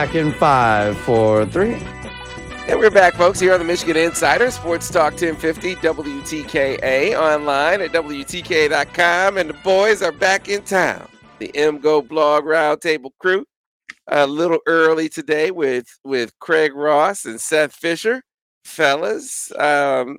Back in five, four, three. And we're back, folks, here on the Michigan Insider Sports Talk 1050 WTKA online at WTKA.com. And the boys are back in town. The MGO Blog Roundtable crew. A little early today with, with Craig Ross and Seth Fisher. Fellas, um,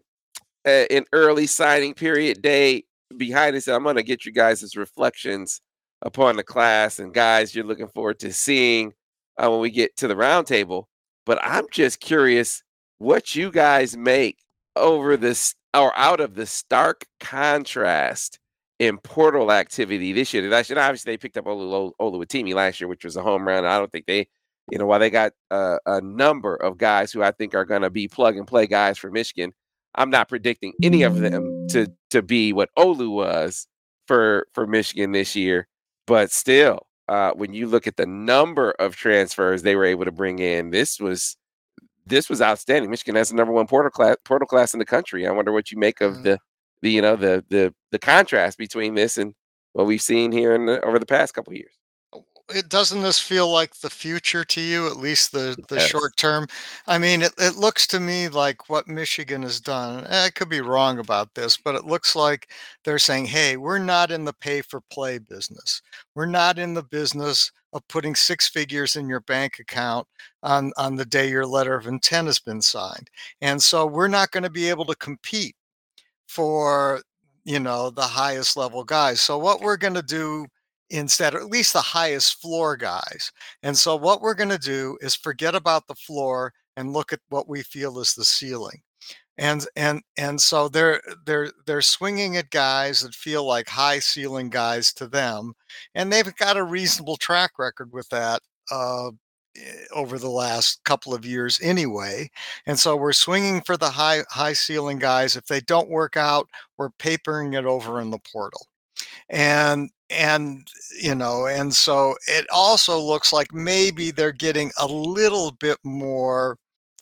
an early signing period day behind us. I'm going to get you guys' reflections upon the class and guys you're looking forward to seeing uh, when we get to the roundtable. But I'm just curious what you guys make over this or out of the stark contrast in portal activity this year. Last year, obviously, they picked up Olu, Oluwatimi last year, which was a home run. I don't think they, you know, while they got uh, a number of guys who I think are going to be plug and play guys for Michigan, I'm not predicting any of them to to be what Olu was for for Michigan this year. But still, uh, when you look at the number of transfers they were able to bring in, this was this was outstanding. Michigan has the number one portal class portal class in the country. I wonder what you make of mm-hmm. the the you know the the the contrast between this and what we've seen here in the, over the past couple years it doesn't this feel like the future to you at least the the yes. short term? I mean it, it looks to me like what michigan has done i could be wrong about this but it looks like they're saying hey we're not in the pay for play business. We're not in the business of putting six figures in your bank account on on the day your letter of intent has been signed. And so we're not going to be able to compete for you know the highest level guys. So what we're going to do instead, or at least the highest floor guys. And so what we're going to do is forget about the floor and look at what we feel is the ceiling. And and and so they're they're they're swinging at guys that feel like high ceiling guys to them, and they've got a reasonable track record with that uh, eh, over the last couple of years anyway. And so we're swinging for the high high ceiling guys. If they don't work out, we're papering it over in the portal. And and you know and so it also looks like maybe they're getting a little bit more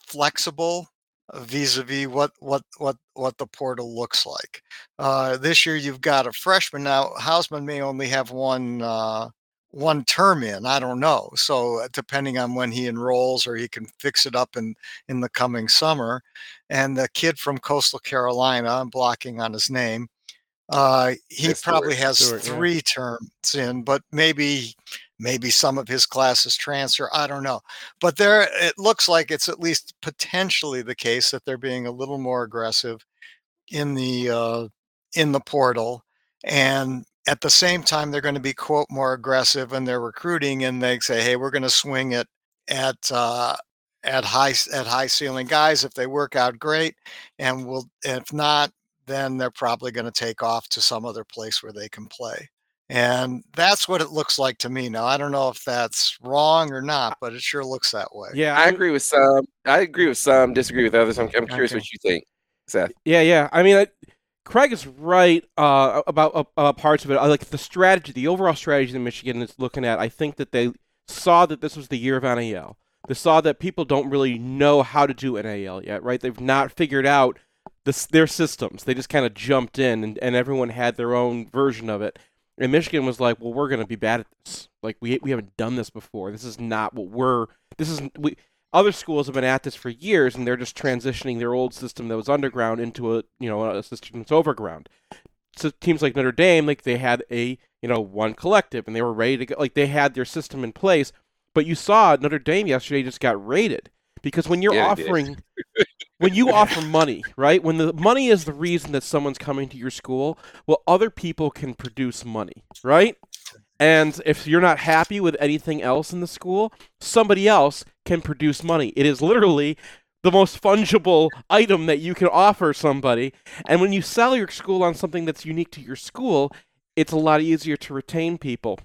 flexible vis-a-vis what what what what the portal looks like. Uh, this year you've got a freshman. Now hausmann may only have one uh, one term in. I don't know. So uh, depending on when he enrolls or he can fix it up in in the coming summer. And the kid from coastal carolina i'm blocking on his name uh, he probably has Stewart, three yeah. terms in, but maybe maybe some of his classes transfer. I don't know, but there it looks like it's at least potentially the case that they're being a little more aggressive in the uh, in the portal, and at the same time they're going to be quote more aggressive in their recruiting, and they say, hey, we're going to swing it at uh, at high at high ceiling guys if they work out great, and we'll if not then they're probably going to take off to some other place where they can play. And that's what it looks like to me. Now, I don't know if that's wrong or not, but it sure looks that way. Yeah, I agree with some. I agree with some, disagree with others. I'm, I'm curious okay. what you think, Seth. Yeah, yeah. I mean, I, Craig is right uh, about uh, parts of it. I like the strategy, the overall strategy that Michigan is looking at. I think that they saw that this was the year of NIL. They saw that people don't really know how to do NIL yet, right? They've not figured out this, their systems. They just kind of jumped in, and, and everyone had their own version of it. And Michigan was like, "Well, we're going to be bad at this. Like we we haven't done this before. This is not what we're. This is we." Other schools have been at this for years, and they're just transitioning their old system that was underground into a you know a system that's overground. So teams like Notre Dame, like they had a you know one collective, and they were ready to go. Like they had their system in place, But you saw Notre Dame yesterday just got raided because when you're Yeah, offering when you offer money, right? When the money is the reason that someone's coming to your school, well, other people can produce money, right? And if you're not happy with anything else in the school, somebody else can produce money. It is literally the most fungible item that you can offer somebody. And when you sell your school on something that's unique to your school, it's a lot easier to retain people.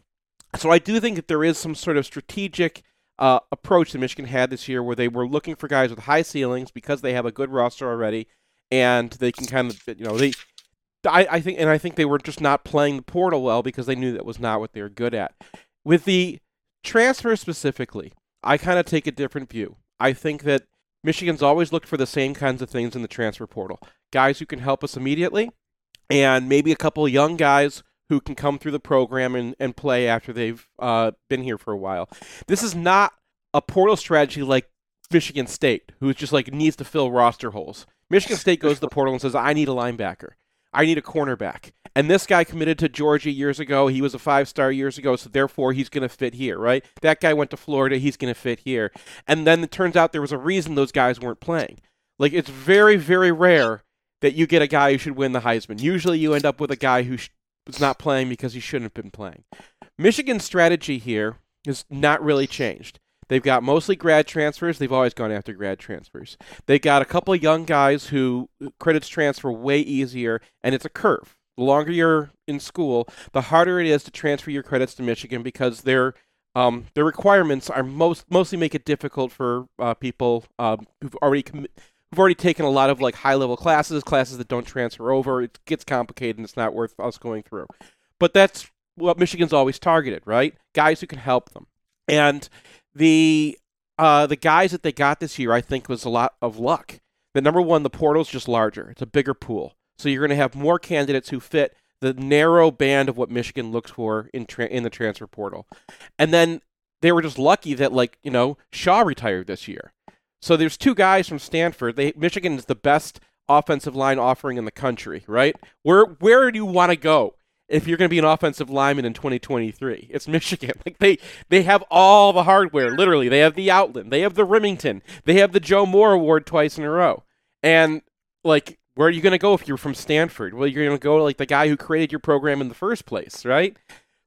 So I do think that there is some sort of strategic uh, approach that Michigan had this year where they were looking for guys with high ceilings because they have a good roster already and they can kind of, you know, they. I, I think, and I think they were just not playing the portal well because they knew that was not what they were good at. With the transfer specifically, I kind of take a different view. I think that Michigan's always looked for the same kinds of things in the transfer portal guys who can help us immediately, and maybe a couple young guys who can come through the program and, and play after they've uh, been here for a while. This is not a portal strategy like Michigan State, who just like needs to fill roster holes. Michigan State goes to the portal and says, I need a linebacker. I need a cornerback. And this guy committed to Georgia years ago. He was a five star years ago, so therefore he's going to fit here, right? That guy went to Florida. He's going to fit here. And then it turns out there was a reason those guys weren't playing. Like, it's very, very rare that you get a guy who should win the Heisman. Usually you end up with a guy who sh- was not playing because he shouldn't have been playing. Michigan's strategy here has not really changed. They've got mostly grad transfers. They've always gone after grad transfers. They've got a couple of young guys who credits transfer way easier, and it's a curve. The longer you're in school, the harder it is to transfer your credits to Michigan because their um, their requirements are most mostly make it difficult for uh, people um, who've already commi- who've already taken a lot of like high level classes, classes that don't transfer over. It gets complicated, and it's not worth us going through. But that's what Michigan's always targeted, right? Guys who can help them, and the uh, the guys that they got this year, I think, was a lot of luck. The number one, the portal's just larger; it's a bigger pool, so you're going to have more candidates who fit the narrow band of what Michigan looks for in tra- in the transfer portal. And then they were just lucky that like you know Shaw retired this year, so there's two guys from Stanford. They Michigan is the best offensive line offering in the country, right? Where where do you want to go? if you're going to be an offensive lineman in 2023. It's Michigan. Like they they have all the hardware. Literally, they have the Outland, they have the Remington, they have the Joe Moore Award twice in a row. And like, where are you going to go if you're from Stanford? Well, you're going to go like the guy who created your program in the first place, right?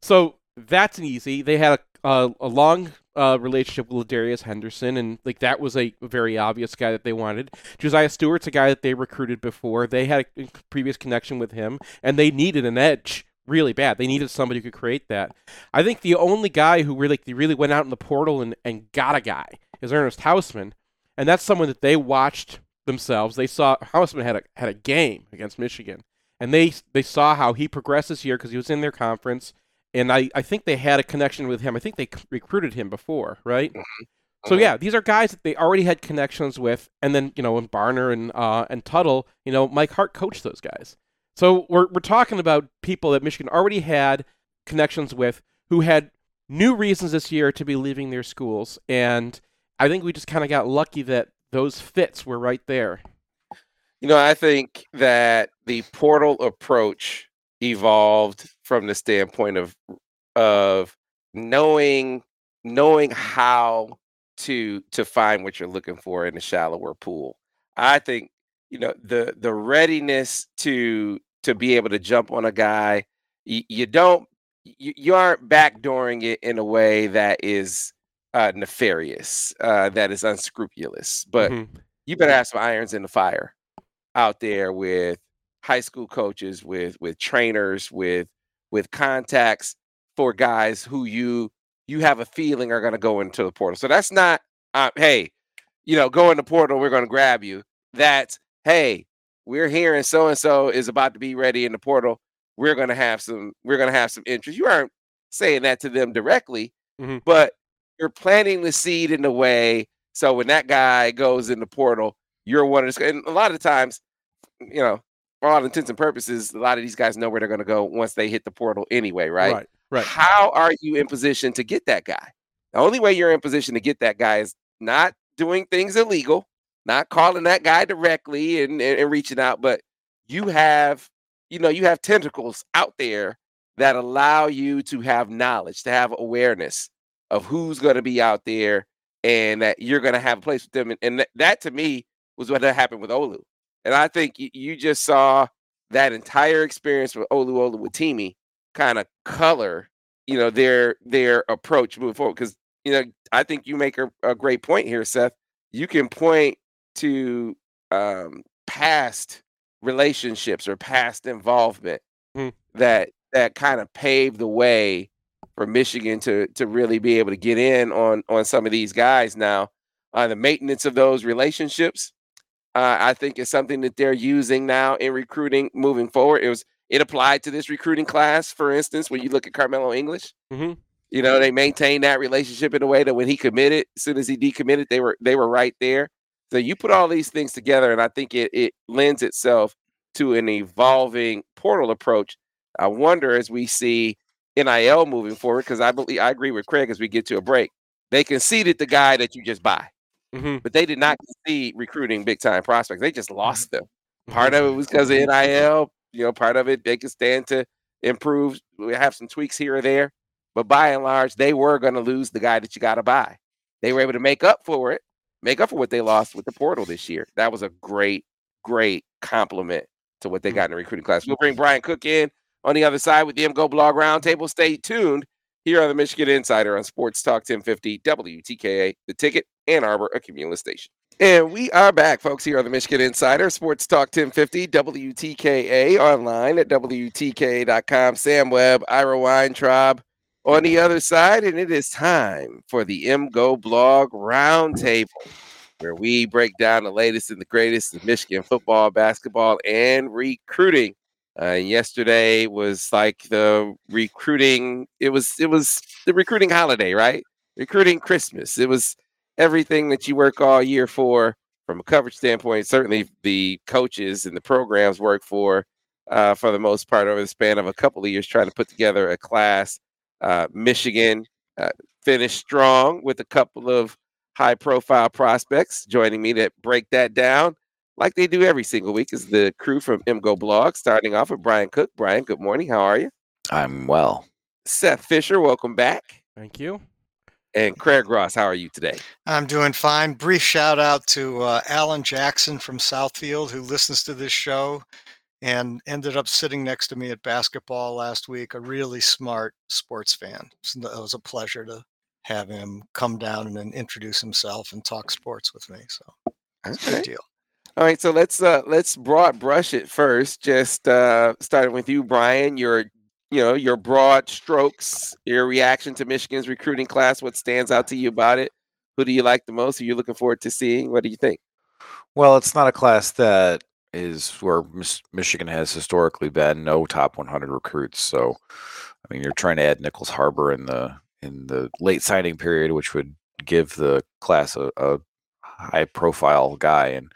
So that's an easy. They had a, a, a long uh, relationship with Darius Henderson, and like that was a very obvious guy that they wanted. Josiah Stewart's a guy that they recruited before. They had a previous connection with him, and they needed an edge really bad. They needed somebody who could create that. I think the only guy who really really went out in the portal and, and got a guy is Ernest Hausmann, and that's someone that they watched themselves. They saw Hausmann had a had a game against Michigan, and they they saw how he progresses here because he was in their conference, and I I think they had a connection with him. I think they recruited him before, right? So yeah, these are guys that they already had connections with, and then you know, when Barner and uh, and Tuttle, you know, Mike Hart coached those guys. So we're we're talking about people that Michigan already had connections with, who had new reasons this year to be leaving their schools, and I think we just kind of got lucky that those fits were right there. You know, I think that the portal approach evolved from the standpoint of of knowing knowing how to to find what you're looking for in a shallower pool. I think you know the the readiness to to be able to jump on a guy. You, you don't you, you aren't backdooring it in a way that is uh, nefarious, uh, that is unscrupulous. But Mhm. you better have some irons in the fire out there with high school coaches, with with trainers, with with contacts for guys who you you have a feeling are going to go into the portal. So that's not, uh, hey, you know, go in the portal, we're going to grab you. That's hey, we're hearing so and so is about to be ready in the portal. We're going to have some. We're going to have some interest. You aren't saying that to them directly, Mhm. but you're planting the seed in a way so when that guy goes in the portal, you're one of the. And a lot of times, you know, for all intents and purposes, a lot of these guys know where they're going to go once they hit the portal anyway, right? Right. Right. How are you in position to get that guy? The only way you're in position to get that guy is not doing things illegal, not calling that guy directly and, and, and reaching out, but you have, you know, you have tentacles out there that allow you to have knowledge, to have awareness. of who's going to be out there and that you're going to have a place with them. And, and that, that, to me was what happened with Olu. And I think you, just saw that entire experience with Olu Oluwatimi kind of color, you know, their their approach moving forward. Because you know, I think you make a, a, great point here, Seth. You can point to um, past relationships or past involvement mm-hmm. that that kind of paved the way for Michigan to to really be able to get in on on some of these guys now. Uh, the maintenance of those relationships, uh, I think, is something that they're using now in recruiting moving forward. It was it applied to this recruiting class, for instance, when you look at Carmelo English. Mm-hmm. You know, they maintained that relationship in a way that when he committed, as soon as he decommitted, they were they were right there. So you put all these things together, and I think it it lends itself to an evolving portal approach. I wonder as we see NIL moving forward because I believe I agree with Craig as we get to a break. They conceded the guy that you just buy, mm-hmm. but they did not see recruiting big time prospects. They just lost them. Part of it was because of NIL. You know, part of it they could stand to improve. We have some tweaks here or there, but by and large, they were going to lose the guy that you got to buy. They were able to make up for it, make up for what they lost with the portal this year. That was a great, great compliment to what they mm-hmm. got in the recruiting class. We'll bring Brian Cook in on the other side with the MGO Blog Roundtable. Stay tuned here on the Michigan Insider on Sports Talk 1050 WTKA, the ticket, Ann Arbor, a Cumulus station. And we are back, folks, here on the Michigan Insider, Sports Talk 1050, WTKA, online at WTKA.com. Sam Webb, Ira Weintraub on the other side. And it is time for the MGO Blog Roundtable, where we break down the latest and the greatest in Michigan football, basketball, and recruiting. Uh, yesterday was like the recruiting. It was it was the recruiting holiday, right? Recruiting Christmas. It was everything that you work all year for from a coverage standpoint. Certainly, the coaches and the programs work for uh, for the most part over the span of a couple of years, trying to put together a class. Uh, Michigan uh, finished strong with a couple of high profile prospects joining me to break that down like they do every single week, is the crew from MGO Blog, starting off with Brian Cook. Brian, good morning. How are you? I'm well. Seth Fisher, welcome back. Thank you. And Craig Ross, how are you today? I'm doing fine. Brief shout out to uh, Alan Jackson from Southfield, who listens to this show and ended up sitting next to me at basketball last week. A really smart sports fan. So it was a pleasure to have him come down and introduce himself and talk sports with me. So it's a good deal. All right, so let's uh let's broad brush it first. Just uh starting with you, Brian. Your you know your broad strokes, your reaction to Michigan's recruiting class. What stands out to you about it? Who do you like the most? Are you looking forward to seeing? What do you think? Well, it's not a class that is where Michigan has historically been. No top 100 recruits. So, I mean, you're trying to add Nyckoles Harbor in the in the late signing period, which would give the class a, a high profile guy. And,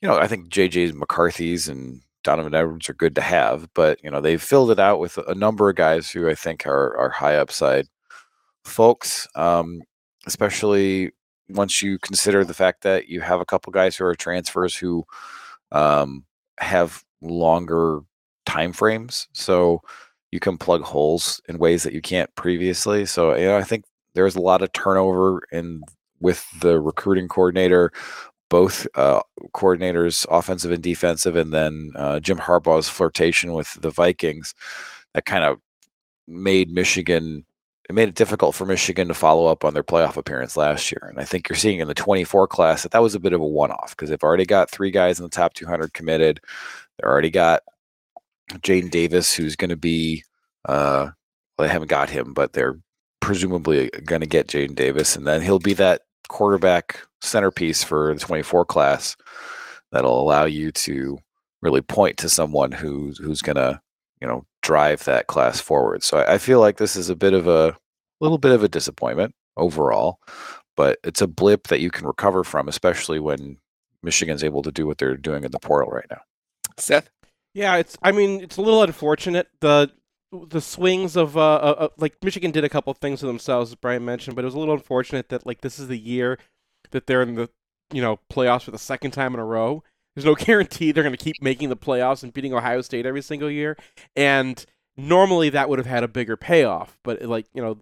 you know, I think JJ McCarthy's and Donovan Edwards are good to have, but, you know, they've filled it out with a number of guys who I think are, are high upside folks, um, especially once you consider the fact that you have a couple guys who are transfers who um, have longer time frames. So, you can plug holes in ways that you can't previously. So, you know, I think there's a lot of turnover in with the recruiting coordinator, both uh, coordinators, offensive and defensive, and then uh, Jim Harbaugh's flirtation with the Vikings, that kind of made Michigan. It made it difficult for Michigan to follow up on their playoff appearance last year, and I think you're seeing in the 24 class that that was a bit of a one-off because they've already got three guys in the top 200 committed. They already got Jadyn Davis, who's going to be. Uh, well, they haven't got him, but they're presumably going to get Jadyn Davis, and then he'll be that quarterback centerpiece for the 24 class that'll allow you to really point to someone who's who's going to you know drive that class forward. So I, I feel like this is a bit of a little bit of a disappointment overall, but it's a blip that you can recover from, especially when Michigan's able to do what they're doing in the portal right now. Seth. Yeah, it's. I mean, it's a little unfortunate. The the swings of uh, uh, uh, like Michigan did a couple things to themselves, as Brian mentioned, but it was a little unfortunate that like this is the year that they're in the you know playoffs for the second time in a row. There's no guarantee they're going to keep making the playoffs and beating Ohio State every single year, and normally that would have had a bigger payoff. But like you know,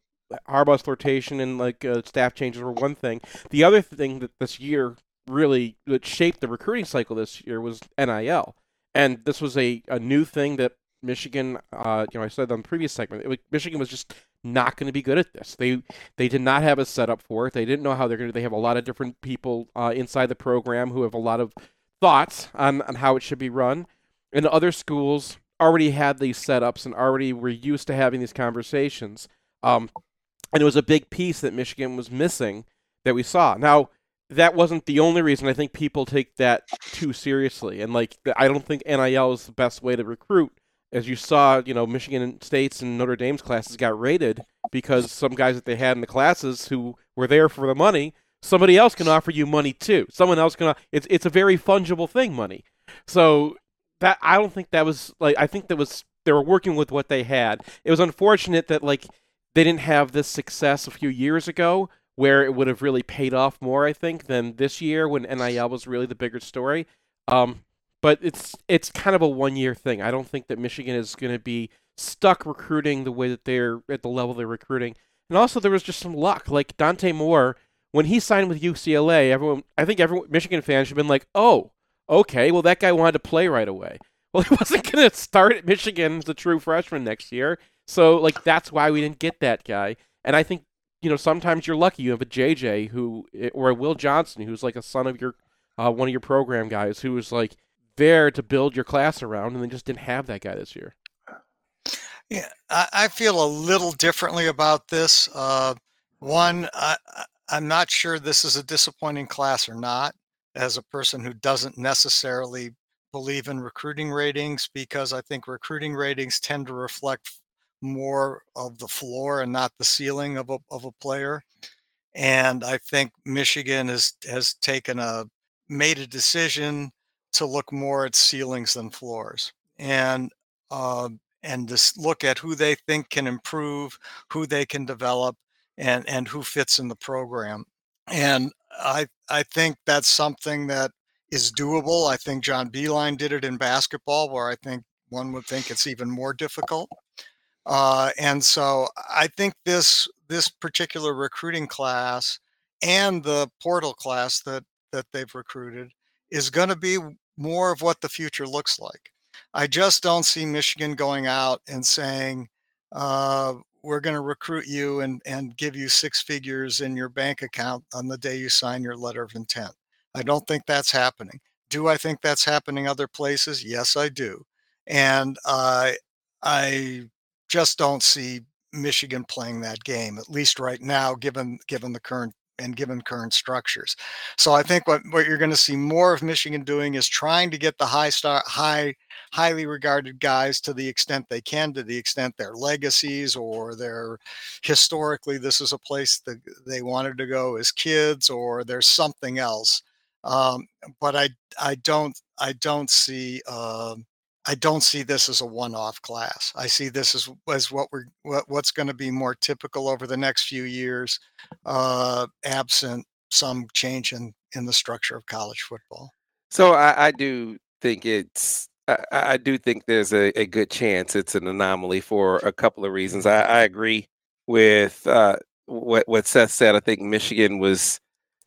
Harbaugh's flirtation and like uh, staff changes were one thing. The other thing that this year really that shaped the recruiting cycle this year was NIL, and this was a, a new thing that Michigan. Uh, you know, I said on the previous segment, was, Michigan was just not going to be good at this. They they did not have a setup for it. They didn't know how they're going to. They have a lot of different people uh, inside the program who have a lot of thoughts on, on how it should be run. And other schools already had these setups and already were used to having these conversations. Um, and it was a big piece that Michigan was missing that we saw. Now, that wasn't the only reason. I think people take that too seriously. And, like, I don't think NIL is the best way to recruit as you saw, you know, Michigan State's and Notre Dame's classes got raided because some guys that they had in the classes who were there for the money, somebody else can offer you money too. Someone else can. It's it's a very fungible thing, money. So that I don't think that was like I think that was they were working with what they had. It was unfortunate that like they didn't have this success a few years ago where it would have really paid off more. I think than this year when NIL was really the bigger story. Um, but it's it's kind of a one year thing. I don't think that Michigan is going to be stuck recruiting the way that they're at the level they're recruiting. And also, there was just some luck. Like Dante Moore, when he signed with UCLA, everyone, I think everyone, Michigan fans should have been like, "Oh, okay, well that guy wanted to play right away." Well, he wasn't going to start at Michigan as a true freshman next year, so like that's why we didn't get that guy. And I think you know sometimes you're lucky you have a JJ who or a Will Johnson who's like a son of your uh, one of your program guys who was like there to build your class around, and they just didn't have that guy this year. Yeah, I, I feel a little differently about this. Uh, one, I, I'm not sure this is a disappointing class or not, as a person who doesn't necessarily believe in recruiting ratings, because I think recruiting ratings tend to reflect more of the floor and not the ceiling of a, of a player. And I think Michigan has has taken a made a decision to look more at ceilings than floors and uh, and look at who they think can improve who they can develop and and who fits in the program. And i i think that's something that is doable. I think john beilein did it in basketball where i think one would think it's even more difficult. Uh, and so i think this this particular recruiting class and the portal class that that they've recruited is going to be more of what the future looks like. I just don't see Michigan going out and saying, uh, we're going to recruit you and, and give you six figures in your bank account on the day you sign your letter of intent. I don't think that's happening. Do I think that's happening other places? Yes, I do. And uh, I just don't see Michigan playing that game, at least right now, given given the current and given current structures. So I think what, what you're going to see more of Michigan doing is trying to get the high star, high, highly regarded guys to the extent they can, to the extent their legacies or their historically this is a place that they wanted to go as kids or there's something else. Um, but I I don't I don't see. Uh, I don't see this as a one-off class. I see this as as what we're what, what's going to be more typical over the next few years, uh, absent some change in in the structure of college football. So I, I do think it's I, I, do think there's a, a, good chance it's an anomaly for a couple of reasons. I, I agree with uh, what what Seth said. I think Michigan was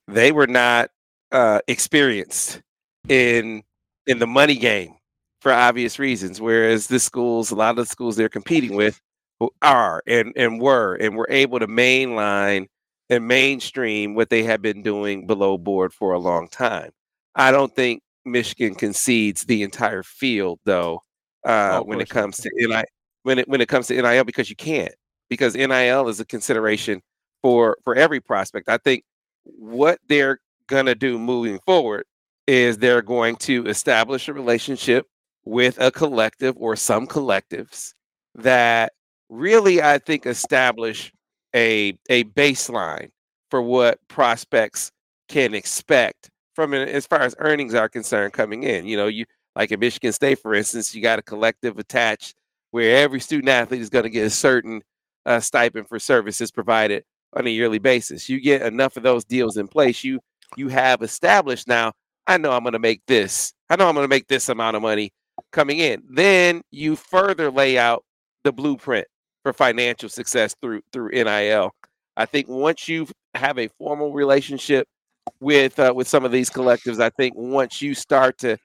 they were not uh, experienced in in the money game for obvious reasons. Whereas the schools, a lot of the schools they're competing with are and, and were and were able to mainline and mainstream what they have been doing below board for a long time. I don't think Michigan concedes the entire field though uh, oh, when it comes to NIL when it when it comes to NIL because you can't because NIL is a consideration for for every prospect. I think what they're gonna do moving forward is they're going to establish a relationship with a collective or some collectives that really I think establish a a baseline for what prospects can expect from it as far as earnings are concerned coming in. You know, you like at Michigan State, for instance, you got a collective attached where every student athlete is going to get a certain uh, stipend for services provided on a yearly basis. You get enough of those deals in place, you you have established now. I know I'm going to make this. I know I'm going to make this amount of money coming in. Then you further lay out the blueprint for financial success through through NIL. I think once you have a formal relationship with uh, with some of these collectives, I think once you start to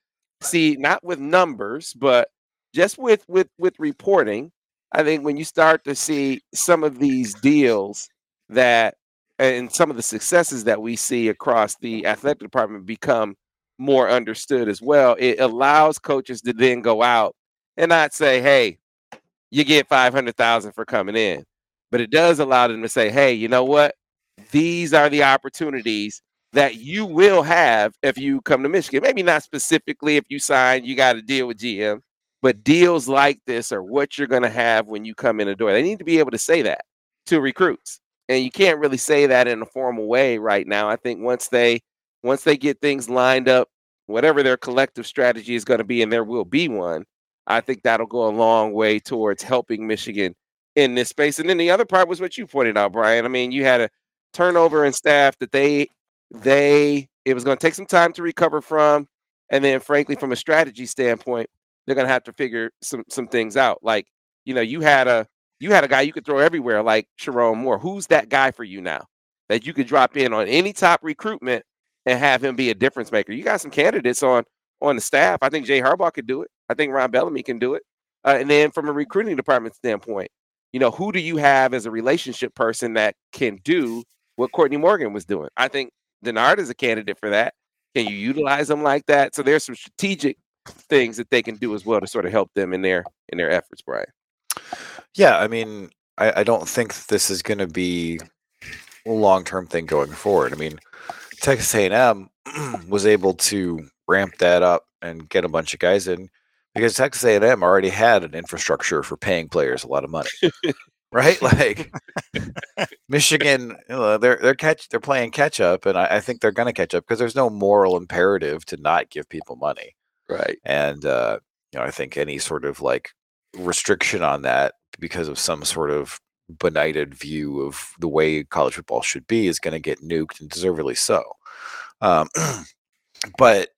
see not with numbers, but just with with with reporting, I think when you start to see some of these deals that and some of the successes that we see across the athletic department become more understood as well, it allows coaches to then go out and not say, "Hey, you get 500,000 for coming in." But it does allow them to say, "Hey, you know what? These are the opportunities that you will have if you come to Michigan. Maybe not specifically if you sign, you got to deal with GM, but deals like this are what you're going to have when you come in the door. They need to be able to say that to recruits. And you can't really say that in a formal way right now. I think once they once they get things lined up, whatever their collective strategy is going to be and there will be one, I think that'll go a long way towards helping Michigan in this space. And then the other part was what you pointed out, Brian. I mean, you had a turnover in staff that they they it was going to take some time to recover from, and then frankly, from a strategy standpoint, they're going to have to figure some some things out. Like you know, you had a you had a guy you could throw everywhere, like Sherrone Moore. Who's that guy for you now that you could drop in on any top recruitment and have him be a difference maker? You got some candidates on on the staff. I think Jay Harbaugh could do it. I think Ron Bellamy can do it. Uh, and then from a recruiting department standpoint, you know, who do you have as a relationship person that can do what Courtney Morgan was doing? I think Denard is a candidate for that. Can you utilize them like that? So there's some strategic things that they can do as well to sort of help them in their in their efforts, Brian. Yeah, I mean, I, I don't think this is going to be a long term thing going forward. I mean, Texas A&M was able to ramp that up and get a bunch of guys in because Texas A&M already had an infrastructure for paying players a lot of money. right? Like Michigan, you know, they're they're catch they're playing catch up, and I, I think they're going to catch up because there's no moral imperative to not give people money, right? And uh, you know, I think any sort of like restriction on that because of some sort of benighted view of the way college football should be is going to get nuked and deservedly so. Um, but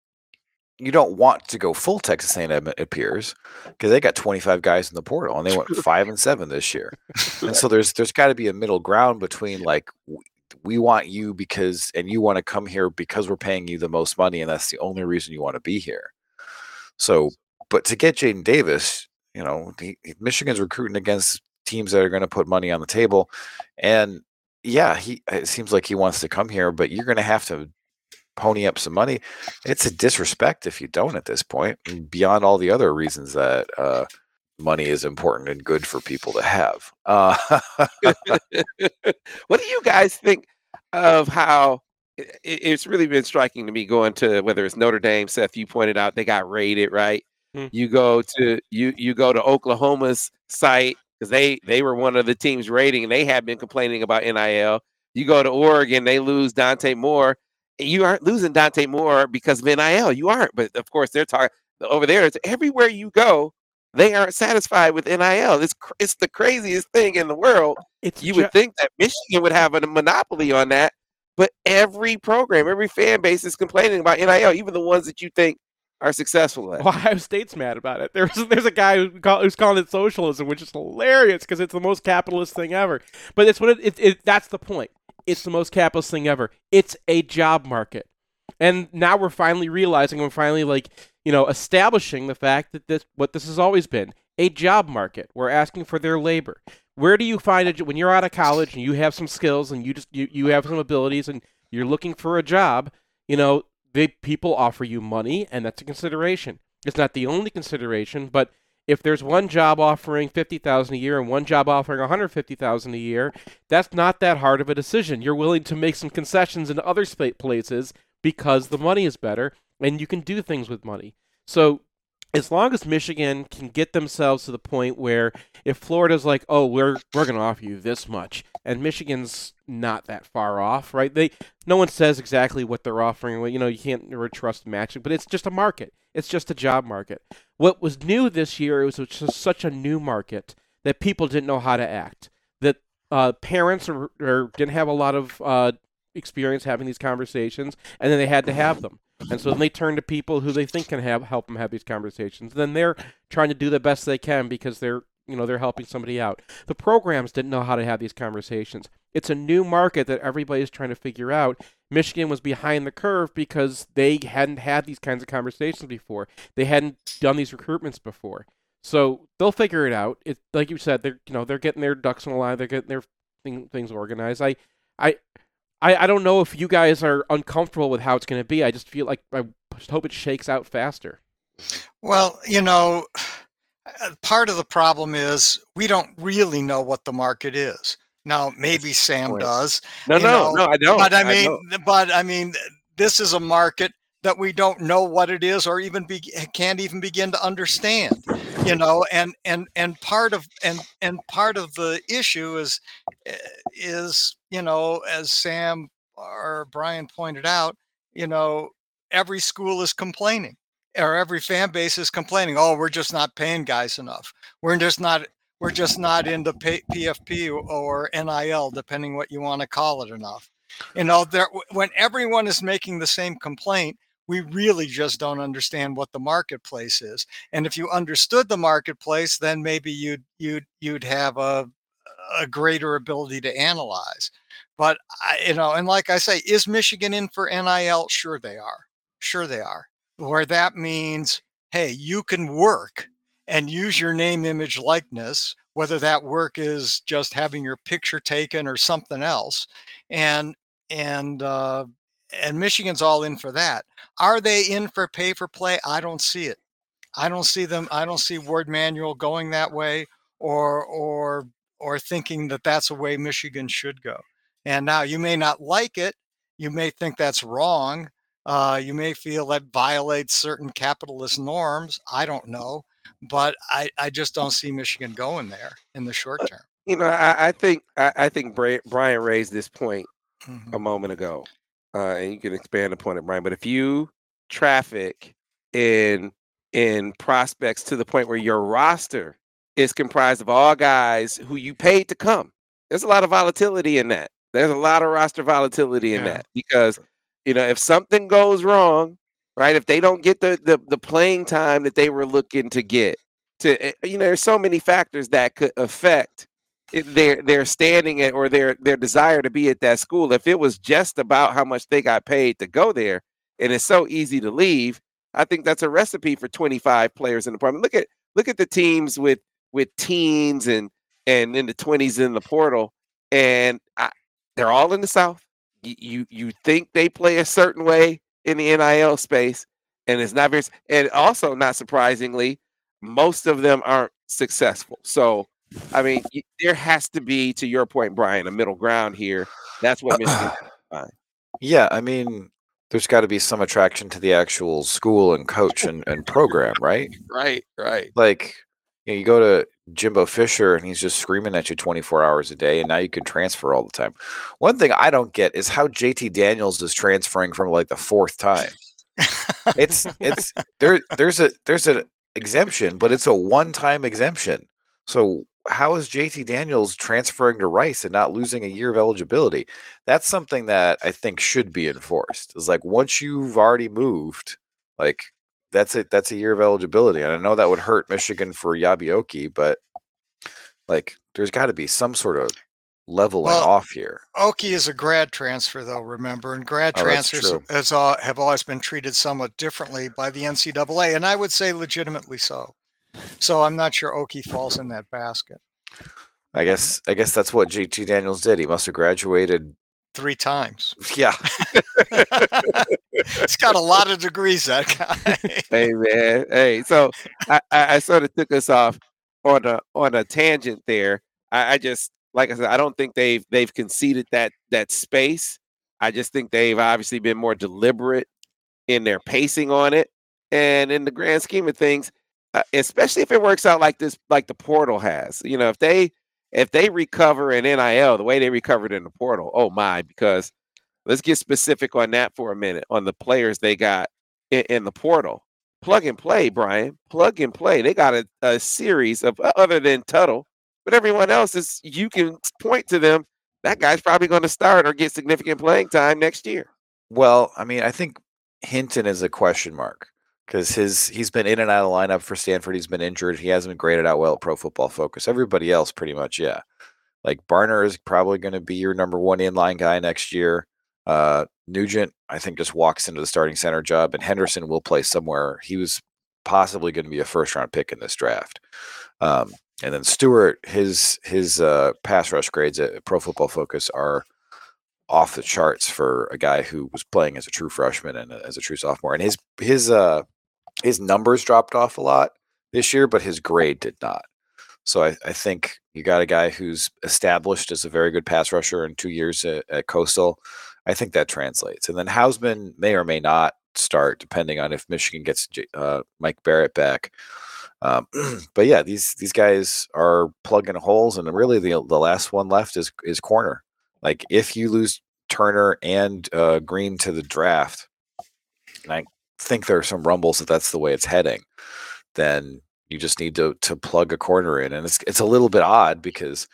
you don't want to go full Texas A&M it appears because they got 25 guys in the portal and they went five and seven this year, and so there's there's got to be a middle ground between like we want you because and you want to come here because we're paying you the most money and that's the only reason you want to be here. So, but to get Jadyn Davis, you know, he, Michigan's recruiting against teams that are going to put money on the table, and yeah, he it seems like he wants to come here, but you're going to have to pony up some money. It's a disrespect if you don't at this point, beyond all the other reasons that uh, money is important and good for people to have. Uh, what do you guys think of how it's really been striking to me going to whether it's Notre Dame, Seth, you pointed out they got raided, right? Hmm. You go to you you go to Oklahoma's site because they they were one of the teams rating and they have been complaining about NIL. You go to Oregon, they lose Dante Moore you aren't losing Dante Moore because of NIL. You aren't. But of course, they're talking over there. It's everywhere you go, they aren't satisfied with NIL. It's it's the craziest thing in the world. It's you ju- would think that Michigan would have a monopoly on that, but every program, every fan base is complaining about NIL, even the ones that you think are successful at. Ohio State's mad about it. There's there's a guy who call, who's calling it socialism, which is hilarious because it's the most capitalist thing ever. But it's what it, it, it that's the point. It's the most capitalist thing ever. It's a job market. And now we're finally realizing, we're finally like, you know, establishing the fact that this, what this has always been, a job market. We're asking for their labor. Where do you find it when you're out of college and you have some skills and you just you, you have some abilities and you're looking for a job? You know, they people offer you money, and that's a consideration. It's not the only consideration, but if there's one job offering 50,000 a year and one job offering 150,000 a year, that's not that hard of a decision. You're willing to make some concessions in other places because the money is better and you can do things with money. So as long as Michigan can get themselves to the point where if Florida's like, "Oh, we're we're going to offer you this much," and Michigan's not that far off, right? They no one says exactly what they're offering. You know, you can't never trust matching, but it's just a market. It's just a job market. What was new this year was just such a new market that people didn't know how to act. That uh, parents or, or, didn't have a lot of uh, experience having these conversations, and then they had to have them. And so then they turn to people who they think can have help them have these conversations. Then they're trying to do the best they can because they're you know they're helping somebody out. The programs didn't know how to have these conversations. It's a new market that everybody's trying to figure out. Michigan was behind the curve because they hadn't had these kinds of conversations before. They hadn't done these recruitments before. So they'll figure it out. It like you said, they're you know they're getting their ducks in a line. They're getting their thing, things organized. I, I, I, I don't know if you guys are uncomfortable with how it's going to be. I just feel like I just hope it shakes out faster. Well, you know, part of the problem is we don't really know what the market is. Now, maybe Sam does. No, no, know, no, I don't. But I I mean, don't. but I mean, this is a market that we don't know what it is or even be, can't even begin to understand you know and and and part of and and part of the issue is eh, is you know as sam or brian pointed out you know every school is complaining or every fan base is complaining oh we're just not paying guys enough. We're just not we're just not into pfp or nil depending what you want to call it enough. You know there when everyone is making the same complaint we really just don't understand what the marketplace is. And if you understood the marketplace then maybe you'd you'd you'd have a a greater ability to analyze but I, you know and like i say is michigan in for nil sure they are sure they are where that means hey you can work and use your name image likeness whether that work is just having your picture taken or something else and and uh and Michigan's all in for that. Are they in for pay for play? I don't see it. I don't see them. I don't see Warde Manuel going that way, or or or thinking that that's a way Michigan should go. And now you may not like it. You may think that's wrong. Uh, you may feel that violates certain capitalist norms. I don't know, but I, I just don't see Michigan going there in the short term. You know, I, I think I, I think Brian raised this point Mhm. a moment ago, uh, and you can expand upon it, Brian. But if you traffic in in prospects to the point where your roster is comprised of all guys who you paid to come, there's a lot of volatility in that. There's a lot of roster volatility in Yeah. that because you know if something goes wrong, right? If they don't get the the, the playing time that they were looking to get, to eh, you know, there's so many factors that could affect their their standing at or their their desire to be at that school. If it was just about how much they got paid to go there, and it's so easy to leave, I think that's a recipe for 25 players in the department. Look at look at the teams with with teens and and in the 20s in the portal, and I, they're all in the South. You, you think they play a certain way in the NIL space, and it's not very. And also, not surprisingly, most of them aren't successful. So. I mean, y- there has to be, to your point, Brian, a middle ground here. That's what Michigan. Yeah, I mean, there's got to be some attraction to the actual school and coach and, and program, right? right, right. Like, you, go to Jimbo Fisher and he's just screaming at you 24 hours a day, and now you can transfer all the time. One thing I don't get is how JT Daniels is transferring from like the fourth time. It's it's there. There's a there's an exemption, but it's a one time exemption. So how is JT Daniels transferring to Rice and not losing a year of eligibility? That's something that I think should be enforced. Is like once you've already moved, like that's it. That's a year of eligibility, and I know that would hurt Michigan for Yabioki, but like there's got to be some sort of leveling Well, off here. Oki is a grad transfer, though. Remember, and grad Oh, transfers has al- have always been treated somewhat differently by the NCAA, and I would say legitimately so. So I'm not sure Oki falls in that basket I guess I guess that's what JT Daniels did. He must have graduated. Three times. Yeah, it's got a lot of degrees, that guy. hey man, hey. So I, I, I sort of took us off on a on a tangent there. I, I just like I said, I don't think they've they've conceded that that space. I just think they've obviously been more deliberate in their pacing on it, and in the grand scheme of things, uh, especially if it works out like this, like the portal has. You know, if they if they recover in NIL the way they recovered in the portal, oh my! Because let's get specific on that for a minute on the players they got in, in the portal. Plug and play, Brian. Plug and play. They got a, a series of uh, other than Tuttle, but everyone else is you can point to them. That guy's probably going to start or get significant playing time next year. Well, I mean, I think Hinton is a question mark. Because his he's been in and out of the lineup for Stanford. He's been injured. He hasn't been graded out well at Pro Football Focus. Everybody else, pretty much, yeah. Like Barner is probably going to be your number one inline guy next year. Uh, Nugent, I think, just walks into the starting center job, and Henderson will play somewhere. He was possibly going to be a first round pick in this draft. Um, and then Stewart, his his uh, pass rush grades at Pro Football Focus are off the charts for a guy who was playing as a true freshman and as a true sophomore. And his his uh his numbers dropped off a lot this year, but his grade did not. So I, I think you got a guy who's established as a very good pass rusher in two years at, at Coastal. I think that translates. And then Hausmann may or may not start, depending on if Michigan gets uh, Mike Barrett back. Um, but yeah, these these guys are plugging holes, and really the the last one left is is corner. Like if you lose Turner and uh, Green to the draft, and I think there are some rumbles that that's the way it's heading, then you just need to to plug a corner in, and it's it's a little bit odd because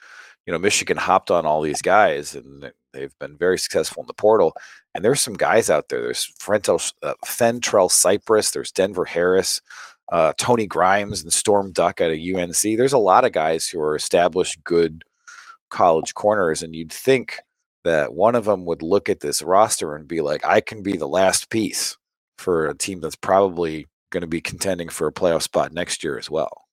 you know Michigan hopped on all these guys and they've been very successful in the portal. And there's some guys out there. There's Frentel, uh, Fentrell Cypress. There's Denver Harris, uh, Tony Grimes, and Storm Duck out of UNC. There's a lot of guys who are established, good college corners, and you'd think that one of them would look at this roster and be like, "I can be the last piece for a team that's probably going to be contending for a playoff spot next year as well."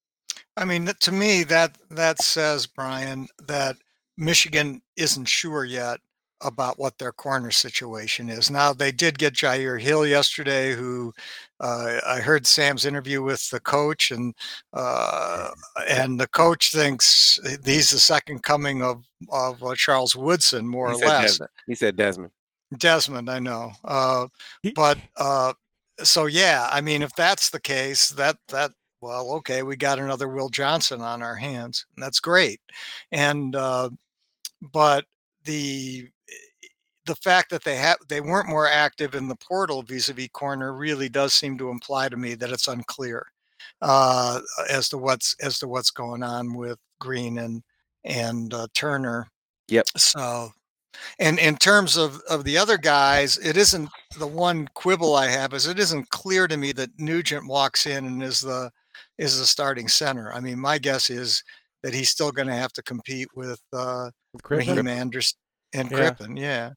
I mean, to me, that that says Brian that Michigan isn't sure yet about what their corner situation is. Now they did get Jyaire Hill yesterday, who uh, I heard Sam's interview with the coach, and uh, and the coach thinks he's the second coming of of uh, Charles Woodson, more he or less. Desmond. He said Desmond. Desmond, I know, uh, but uh, so yeah, I mean, if that's the case, that that well, okay, we got another Will Johnson on our hands, and that's great, and uh, but the the fact that they have they weren't more active in the portal vis-a-vis corner really does seem to imply to me that it's unclear uh, as to what's as to what's going on with Green and and uh, Turner. Yep. So, and in terms of of the other guys, it isn't the one quibble I have is it isn't clear to me that Nugent walks in and is the is the starting center. I mean, my guess is that he's still going to have to compete with uh, Raheem Anderson and yeah. Crippen. Yeah.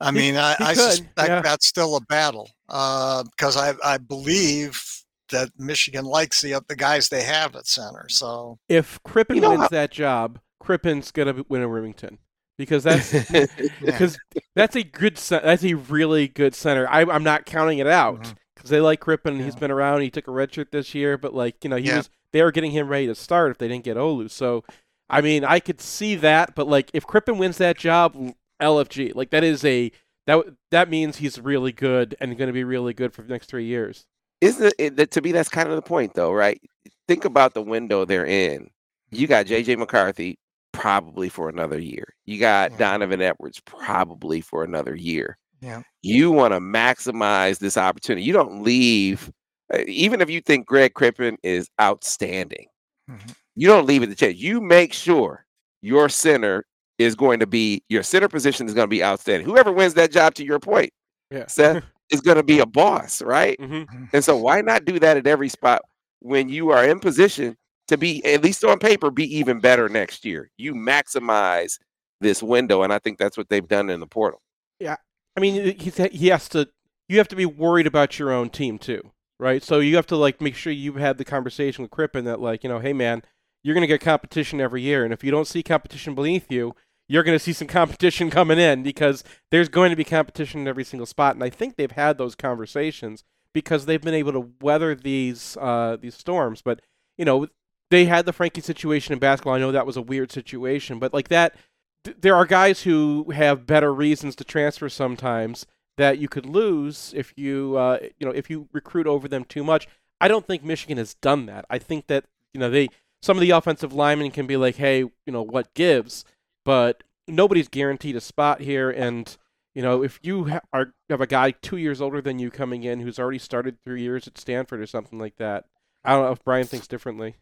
I mean, he, I, he I suspect yeah. that's still a battle because uh, I, I believe that Michigan likes the the guys they have at center. So if Crippen you know wins how- that job, Crippen's gonna win a Remington because that's because that's a good that's a really good center. I, am not counting it out because mm-hmm. they like Crippen. Yeah. He's been around. He took a redshirt this year, but like you know he yeah. was they were getting him ready to start if they didn't get Olu. So I mean I could see that, but like if Crippen wins that job, LFG. Like that is a that that means he's really good and going to be really good for the next three years. Isn't it, to me that's kind of the point though, right? Think about the window they're in. You got JJ McCarthy probably for another year. You got yeah. Donovan Edwards probably for another year. Yeah. You want to maximize this opportunity. You don't leave uh, even if you think Greg Crippen is outstanding. Mm-hmm. You don't leave it to chance. You make sure your center is going to be your center position is going to be outstanding. Whoever wins that job, to your point, yeah. Seth is going to be a boss, right? Mm-hmm. And so, why not do that at every spot when you are in position to be, at least on paper, be even better next year? You maximize this window, and I think that's what they've done in the portal. Yeah, I mean, he he has to. You have to be worried about your own team too, right? So you have to like make sure you've had the conversation with Crippen that like, you know, hey man, you're going to get competition every year, and if you don't see competition beneath you, you're going to see some competition coming in because there's going to be competition in every single spot. And I think they've had those conversations because they've been able to weather these uh, these storms. But you know, they had the Frankie situation in basketball. I know that was a weird situation, but like that, th- there are guys who have better reasons to transfer sometimes that you could lose if you uh, you know if you recruit over them too much. I don't think Michigan has done that. I think that you know they some of the offensive linemen can be like, hey, you know what gives but nobody's guaranteed a spot here. And you know, if you ha- are have a guy two years older than you coming in who's already started three years at Stanford or something like that, I don't know if Brian thinks differently.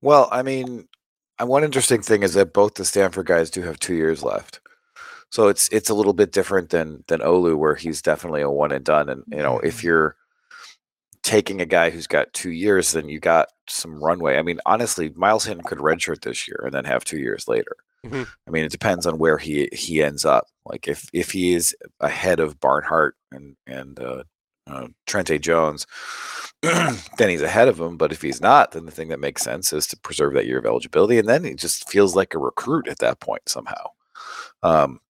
Well, I mean, one interesting thing is that both the Stanford guys do have two years left. So it's it's a little bit different than than Olu, where he's definitely a one and done. And you know, if mm-hmm. you're taking a guy who's got two years, then you got some runway. I mean, honestly, Myles Hinton could redshirt this year and then have two years later. Mhm. I mean, it depends on where he he ends up. Like if if he is ahead of Barnhart and and uh, uh, Trente Jones, then he's ahead of him. But if he's not, then the thing that makes sense is to preserve that year of eligibility, and then he just feels like a recruit at that point somehow. Um,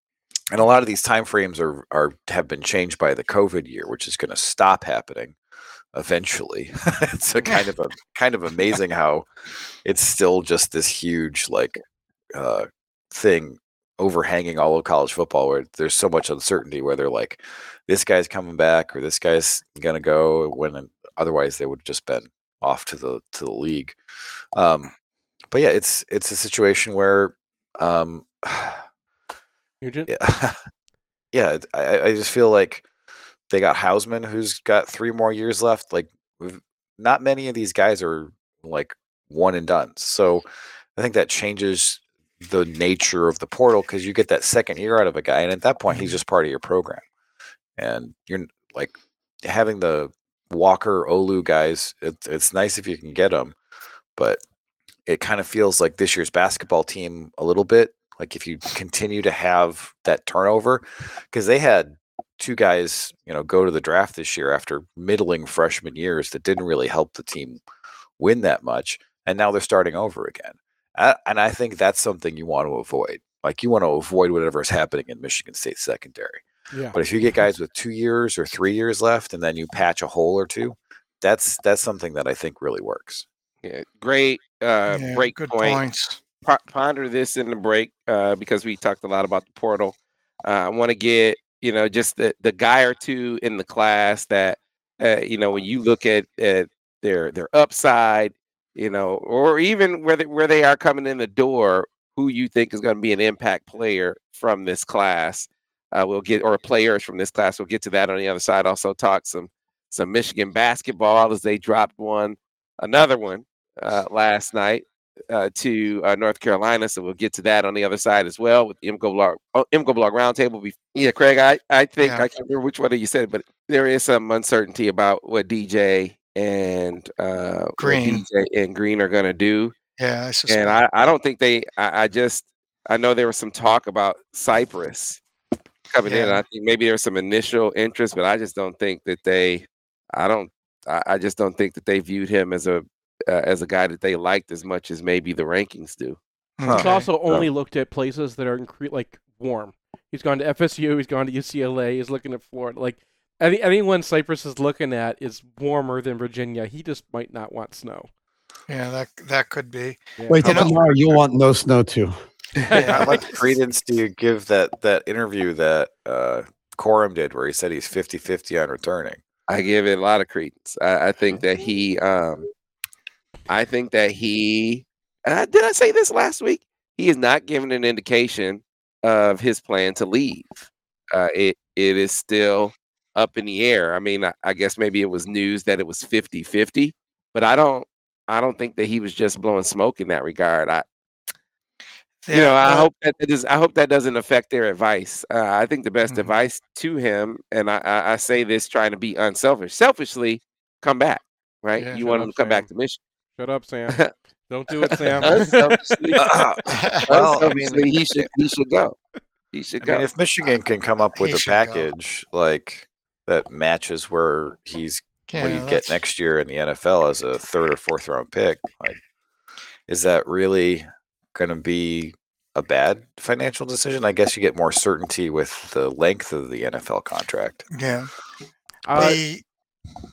and a lot of these time frames are are have been changed by the COVID year, which is going to stop happening eventually. it's a kind of a kind of amazing how it's still just this huge like uh, thing overhanging all of college football where there's so much uncertainty where they're like this guy's coming back or this guy's gonna go when otherwise they would have just been off to the to the league um but yeah it's it's a situation where um Nugent? yeah yeah I, I just feel like they got Hausmann who's got three more years left like not many of these guys are like one and done so i think that changes the nature of the portal because you get that second year out of a guy and at that point he's mm-hmm. just part of your program. And you're like having the walker olu guys it, it's nice if you can get them but it kind of feels like this year's basketball team a little bit like if you continue to have that turnover because they had two guys you know go to the draft this year after middling freshman years that didn't really help the team win that much and now they're starting over again and i think that's something you want to avoid like you want to avoid whatever is happening in michigan state secondary Yeah. but if you get guys with two years or three years left and then you patch a hole or two that's that's something that i think really works Yeah, great uh, Yeah, break good point. points. po- ponder this in the break uh, because we talked a lot about the portal. Uh, I want to get you know just the the guy or two in the class that uh, you know when you look at, at their their upside, you know, or even where they, where they are coming in the door, who you think is going to be an impact player from this class. Uh, we'll get or players from this class. We'll get to that on the other side. Also talk some some Michigan basketball as they dropped one another one uh, last night uh, to uh, North Carolina. So we'll get to that on the other side as well with the MGoBlog, oh, MGoBlog roundtable. Be- yeah, Craig, I, I think Yeah. I can't remember which one of you said, but there is some uncertainty about what DJ and uh, Green. DJ and Green are going to do. Yeah, I. And I, I don't think they, I, I just, I know there was some talk about Cypress coming in. I think maybe there's some initial interest, but I just don't think that they, I don't, I, I just don't think that they viewed him as a, uh, as a guy that they liked as much as maybe the rankings do. He's Okay. also only looked at places that are incre- like warm. He's gone to FSU. He's gone to UCLA. He's looking at Florida. Like any anyone Cypress is looking at is warmer than Virginia. He just might not want snow. Yeah, that that could be. Wait till You know- tomorrow. You'll want no snow too. How much credence do you give that that interview that uh Corum did where he said he's 50-50 on returning? I give it a lot of credence. I, I think that he, um, I think that he, and I, did I say this last week? He is not giving an indication of his plan to leave. Uh, it it is still up in the air. I mean, I, I guess maybe it was news that it was 50-50, but I don't I don't think that he was just blowing smoke in that regard. I you know, I uh, hope that it is. I hope that doesn't affect their advice. Uh, I think the best Mhm. advice to him, and I, I, I say this trying to be unselfish, selfishly, come back. Right? Yeah. you want him to come back to Michigan. Shut up, Sam. Don't do it, Sam. unselfishly, well, I mean, he should he should go. He should I go. mean, if Michigan can come up with He a should go. package like that matches where he's yeah, what you get next year in the NFL as a third or fourth round pick, like is that really going to be a bad financial decision? I guess you get more certainty with the length of the NFL contract. Yeah. Uh, the,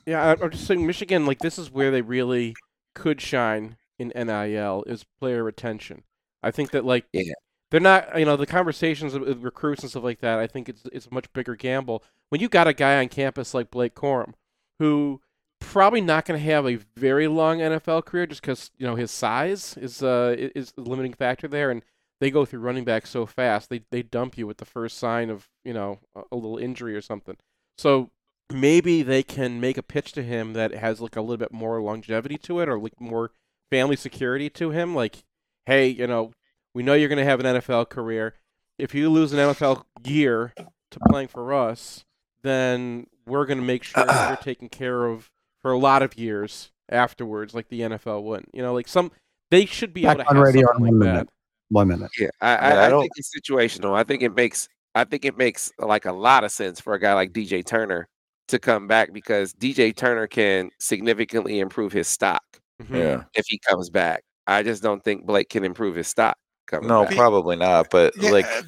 Yeah, I- I'm just saying Michigan, like this is where they really could shine in NIL is player retention. I think that like Yeah. They're not, you know, the conversations with- recruits and stuff like that. I think it's it's a much bigger gamble when you got a guy on campus like Blake Corum, who probably not going to have a very long NFL career just because you know his size is uh is limiting factor there, and they go through running backs so fast they they dump you with the first sign of you know a, a little injury or something. So maybe they can make a pitch to him that has like a little bit more longevity to it or like more family security to him like hey you know we know you're going to have an NFL career if you lose an NFL year to playing for us then we're going to make sure that you're taken care of for a lot of years afterwards, like the NFL wouldn't. You know, like some they should be Back able to on have radio something in like one that. minute. One minute. Yeah, I, Yeah, I, I I don't- think it's situational. I think it makes I think it makes like a lot of sense for a guy like DJ Turner to come back because DJ Turner can significantly improve his stock. Yeah. if he comes back. I just don't think Blake can improve his stock coming No, back. probably not. But Yeah, like, uh,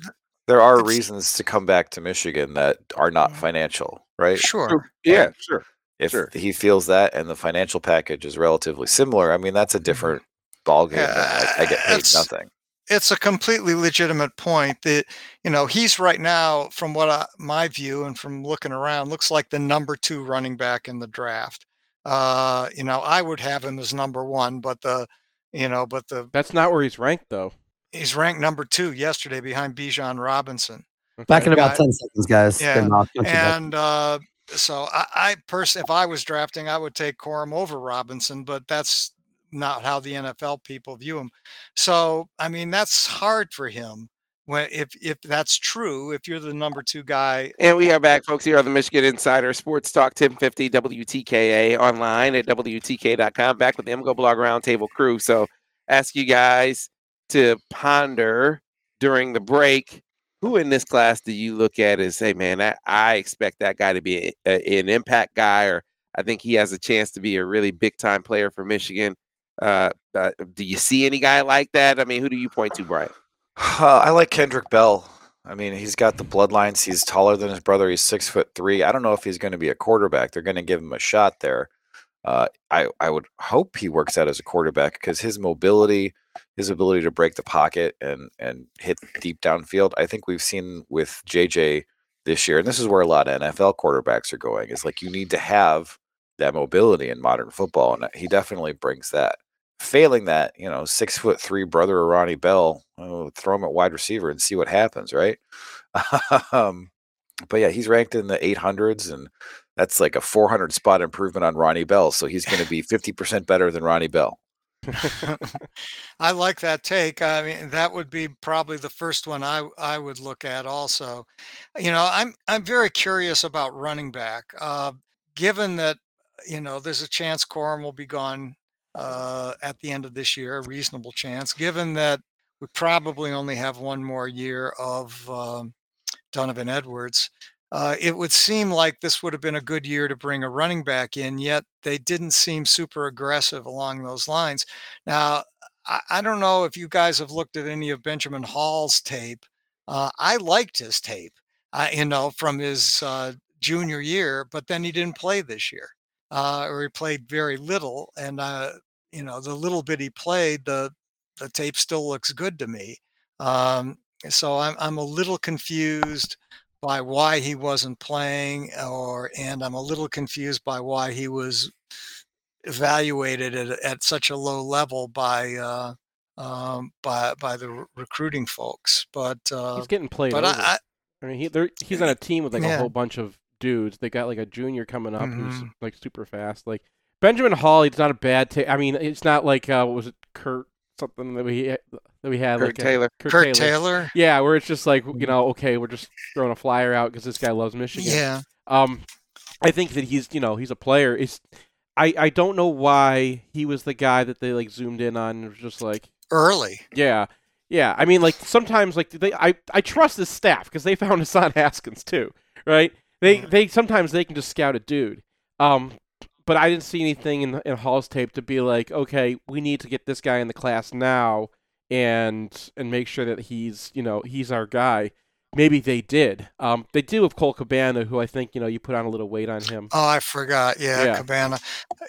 there are reasons to come back to Michigan that are not Mhm. financial, right? sure. Yeah, sure. If Sure. he feels that and the financial package is relatively similar, I mean, that's a different ballgame. than, like, I get paid nothing. it's a completely legitimate point that you know he's right now from what I, my view and from looking around looks like the number two running back in the draft uh you know i would have him as number one but the you know but the That's not where he's ranked though. He's ranked number two yesterday behind Bijan Robinson Back in about Guy- 10 seconds, guys. Yeah, Getting off country back. and uh so i i person if i was drafting i would take Corum over robinson but that's not how the nfl people view him so i mean that's hard for him when if if that's true if you're the number two guy And we are back, folks, here on the Michigan Insider Sports Talk 1050 WTKA online at WTK.com. Back with the MGoBlog Roundtable crew. So ask you guys to ponder during the break who in this class do you look at and say, man, I, I expect that guy to be a, a- an impact guy, or I think he has a chance to be a really big time player for Michigan. Uh, uh, do you see any guy like that? I mean, who do you point to, Brian? Uh, I like Kendrick Bell. I mean, he's got the bloodlines. He's taller than his brother. He's six foot three. I don't know if he's going to be a quarterback. They're going to give him a shot there. Uh, I I would hope he works out as a quarterback because his mobility, his ability to break the pocket and and hit deep downfield. I think we've seen with JJ this year, and this is where a lot of NFL quarterbacks are going. Is like you need to have that mobility in modern football, and he definitely brings that. Failing that, you know, six foot three brother of Ronnie Bell, oh, throw him at wide receiver and see what happens, right? um, but yeah, he's ranked in the 800s, and that's like a 400 spot improvement on Ronnie Bell. So he's going to be 50% better than Ronnie Bell. I like that take. I mean, that would be probably the first one I I would look at. Also, you know, I'm I'm very curious about running back. Uh, given that you know there's a chance Corum will be gone uh, at the end of this year, a reasonable chance. Given that we probably only have one more year of um, Donovan Edwards. Uh, it would seem like this would have been a good year to bring a running back in, yet they didn't seem super aggressive along those lines. Now, I, I don't know if you guys have looked at any of Benjamin Hall's tape. Uh, I liked his tape, uh, you know, from his uh, junior year, but then he didn't play this year, uh, or he played very little. And uh, you know, the little bit he played, the the tape still looks good to me. Um, so I'm I'm a little confused by why he wasn't playing, or and I'm a little confused by why he was evaluated at, at such a low level by uh, um, by by the re- recruiting folks. But uh, He's getting played but. I, I mean, he he's on a team with like a whole bunch of dudes. They got like a junior coming up who's Mhm. like super fast. Like Benjamin Hall, he's not a bad take. I mean, it's not like uh, what was it Kurt something that we that we had Kurt like Taylor. Kurt, Kurt Taylor. Taylor, Yeah, where it's just like you know, okay, we're just throwing a flyer out because this guy loves Michigan. yeah, Um, I think that he's you know he's a player. It's I I don't know why he was the guy that they like zoomed in on. It was just like early. yeah, yeah. I mean, like sometimes, like they, I, I trust this staff because they found Hassan Haskins too, right? They, Yeah. they sometimes they can just scout a dude. Um, but I didn't see anything in in Hall's tape to be like, okay, we need to get this guy in the class now, and and make sure that he's, you know, he's our guy. Maybe they did. Um, they do with Cole Cabana, who I think you know you put on a little weight on him. Oh, I forgot. Yeah, Yeah. Cabana.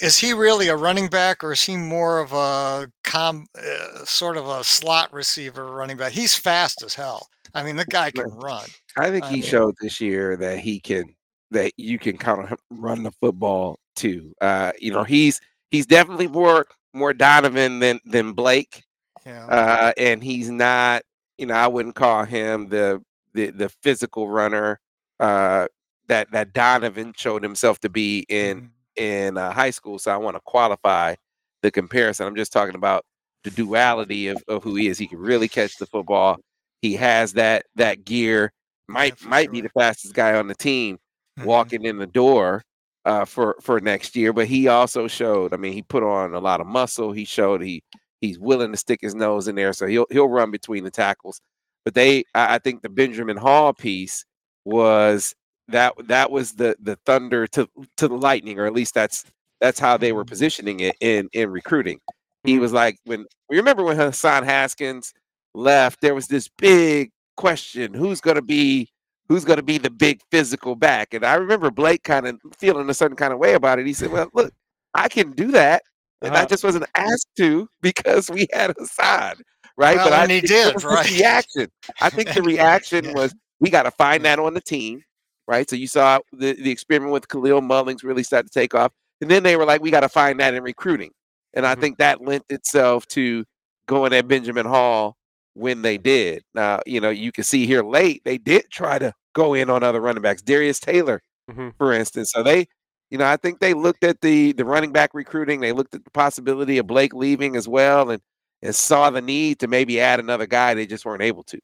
Is he really a running back, or is he more of a com, uh, sort of a slot receiver running back? He's fast as hell. I mean, the guy can run. I think I he mean- showed this year that he can that you can kind of run the football too. Uh, you know, he's he's definitely more more Donovan than than Blake. Yeah. Uh, and he's not, you know, I wouldn't call him the the, the physical runner uh, that that Donovan showed himself to be in Mhm. in uh, high school. So I want to qualify the comparison. I'm just talking about the duality of, of who he is. He can really catch the football. He has that that gear. Might for might be the fastest guy on the team Mhm. walking in the door. uh, for for next year. But he also showed. I mean, he put on a lot of muscle. He showed he he's willing to stick his nose in there, so he'll he'll run between the tackles. But they, I, I think the Benjamin Hall piece was that that was the the thunder to to the lightning, or at least that's that's how they were mm-hmm. positioning it in in recruiting. He mm-hmm. was like when we remember when Hassan Haskins left, there was this big question: who's going to be who's going to be the big physical back? And I remember Blake kind of feeling a certain kind of way about it. He said, "Well, look, I can do that." And I Uh-huh. just wasn't asked to because we had Hassan, right? Well, I and he did, right? reaction. I think the reaction Yeah. was we got to find that on the team, right? So you saw the, the experiment with Kalel Mullings really start to take off. And then they were like, we got to find that in recruiting. And I Mhm. think that lent itself to going at Benjamin Hall when they did. Now, you know, you can see here late, they did try to go in on other running backs, Darius Taylor, Mhm. for instance. So they, you know, I think they looked at the the running back recruiting, they looked at the possibility of Blake leaving as well and and saw the need to maybe add another guy. They just weren't able to.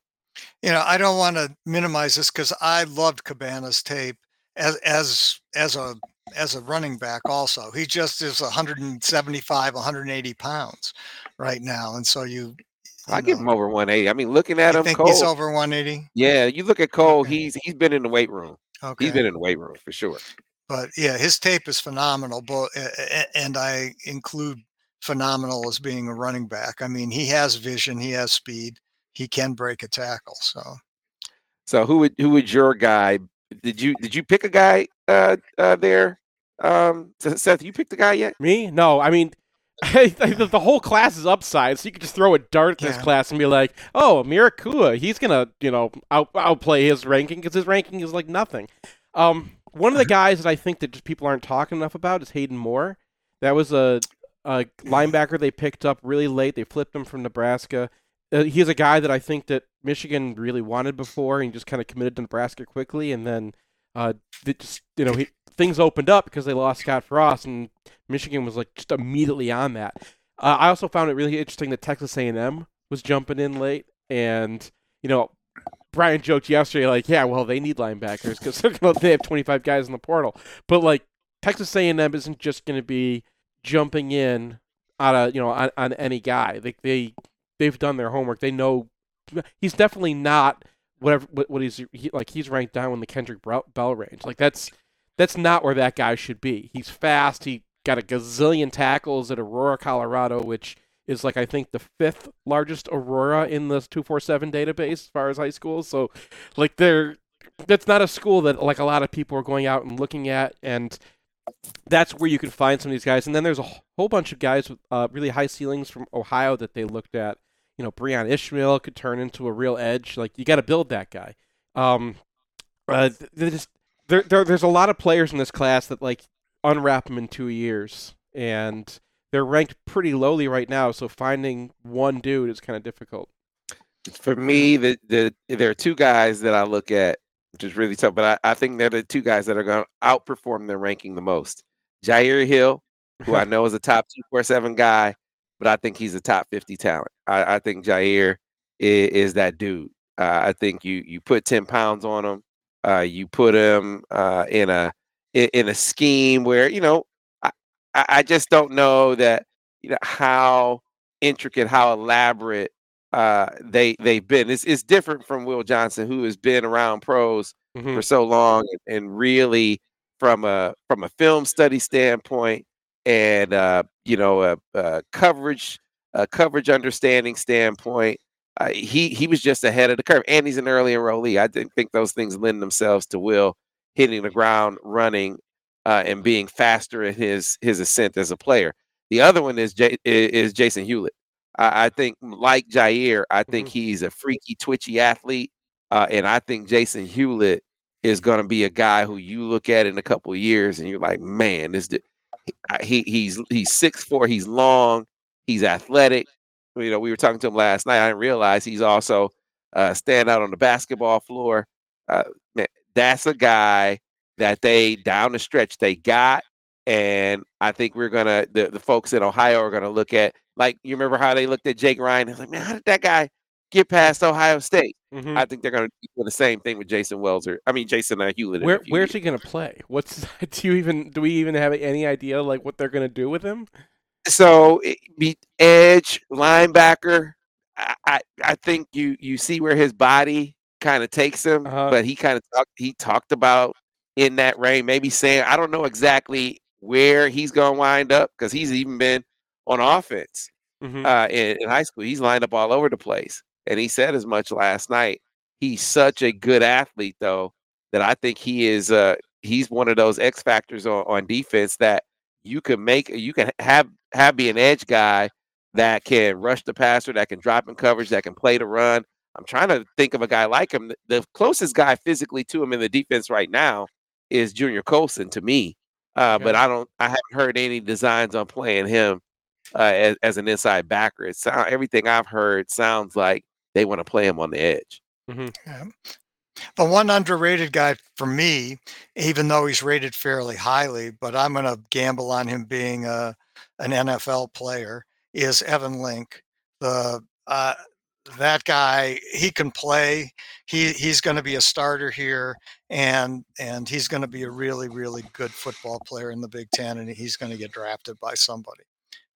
You know, I don't want to minimize this because I loved Cabana's tape as as as a as a running back. Also, he just is 175, 180 pounds right now, and so you. I you give him over 180. I mean, looking at you him, think Cole. he's over 180? Yeah, you look at Cole. Okay. He's he's been in the weight room. Okay. He's been in the weight room for sure. But yeah, his tape is phenomenal. But and I include phenomenal as being a running back. I mean, he has vision, he has speed, he can break a tackle. So So who would who would your guy? Did you did you pick a guy uh uh there? Um, Seth, you picked a guy yet? Me? No. I mean, the, the whole class is upside, so you could just throw a dart at this class and be like, "Oh, Mirakua, he's gonna, you know, out, outplay his ranking because his ranking is like nothing." Um, one of the guys that I think that just people aren't talking enough about is Hayden Moore. That was a, a linebacker they picked up really late. They flipped him from Nebraska. Uh, he's a guy that I think that Michigan really wanted before, and he just kind of committed to Nebraska quickly, and then uh, just you know he, things opened up because they lost Scott Frost, and Michigan was like just immediately on that. Uh, I also found it really interesting that Texas A&M was jumping in late, and you know Brian joked yesterday like, yeah, well they need linebackers because they have 25 guys in the portal, but like Texas A&M isn't just going to be jumping in on a you know on, on any guy. They they they've done their homework. They know he's definitely not whatever what, what he's he, like he's ranked down in the Kendrick Bell range. Like that's that's not where that guy should be. He's fast. He got a gazillion tackles at Aurora, Colorado, which is like I think the fifth largest Aurora in the 247 database as far as high schools. So like they're that's not a school that like a lot of people are going out and looking at and that's where you can find some of these guys. And then there's a whole bunch of guys with uh, really high ceilings from Ohio that they looked at. You know, Breon Ishmael could turn into a real edge. Like you got to build that guy. Um, uh, just there, there, there's a lot of players in this class that like unwrap them in two years, and they're ranked pretty lowly right now. So finding one dude is kind of difficult. For me, the the there are two guys that I look at, which is really tough. But I, I think they're the two guys that are going to outperform their ranking the most. Jyaire Hill, who I know is a top two four seven guy, but I think he's a top fifty talent. I, I think Jyaire is, is that dude. Uh, I think you you put ten pounds on him, uh, you put him uh, in a in, in a scheme where you know I, I just don't know that you know how intricate, how elaborate uh, they they've been. It's it's different from Will Johnson, who has been around pros Mhm. for so long and, and really from a from a film study standpoint and uh, you know a, a coverage a coverage understanding standpoint. Uh, he he was just ahead of the curve, and he's an early enrollee. I didn't think those things lend themselves to Will hitting the ground running uh, and being faster in his his ascent as a player. The other one is J- is Jason Hewlett. I, I think, like Jyaire, I think he's a freaky, twitchy athlete, uh, and I think Jason Hewlett is going to be a guy who you look at in a couple of years and you're like, man, this dude, he he's he's six four, he's long, he's athletic. You know, we were talking to him last night. I didn't realize he's also uh, stand out on the basketball floor. Uh, man, that's a guy that they down the stretch they got, and I think we're gonna the, the folks in Ohio are gonna look at like you remember how they looked at Jake Ryan. It's like, man, how did that guy get past Ohio State. Mhm. I think they're to do the same thing with Jason Wells or I mean Jason uh, Hewlett. Where where's years. he gonna play? What's do you even do we even have any idea like what they're gonna do with him? So be edge linebacker. I, I I think you you see where his body kind of takes him, Uh-huh. but he kind of talked he talked about in that range, maybe saying I don't know exactly where he's going to wind up because he's even been on offense Mhm. uh, in, in high school. He's lined up all over the place, and he said as much last night. He's such a good athlete, though, that I think he is. Uh, he's one of those X factors on, on defense that you can make. You can have have be an edge guy that can rush the passer, that can drop in coverage, that can play the run. I'm trying to think of a guy like him. The closest guy physically to him in the defense right now is Junior Colson to me. Uh, But I don't. I haven't heard any designs on playing him uh, as, as an inside backer. It sound, everything I've heard sounds like they want to play him on the edge. Yeah. The one underrated guy for me, even though he's rated fairly highly, but I'm going to gamble on him being a an NFL player, is Evan Link. The uh, that guy, he can play. He he's going to be a starter here, and and he's going to be a really really good football player in the Big Ten, and he's going to get drafted by somebody.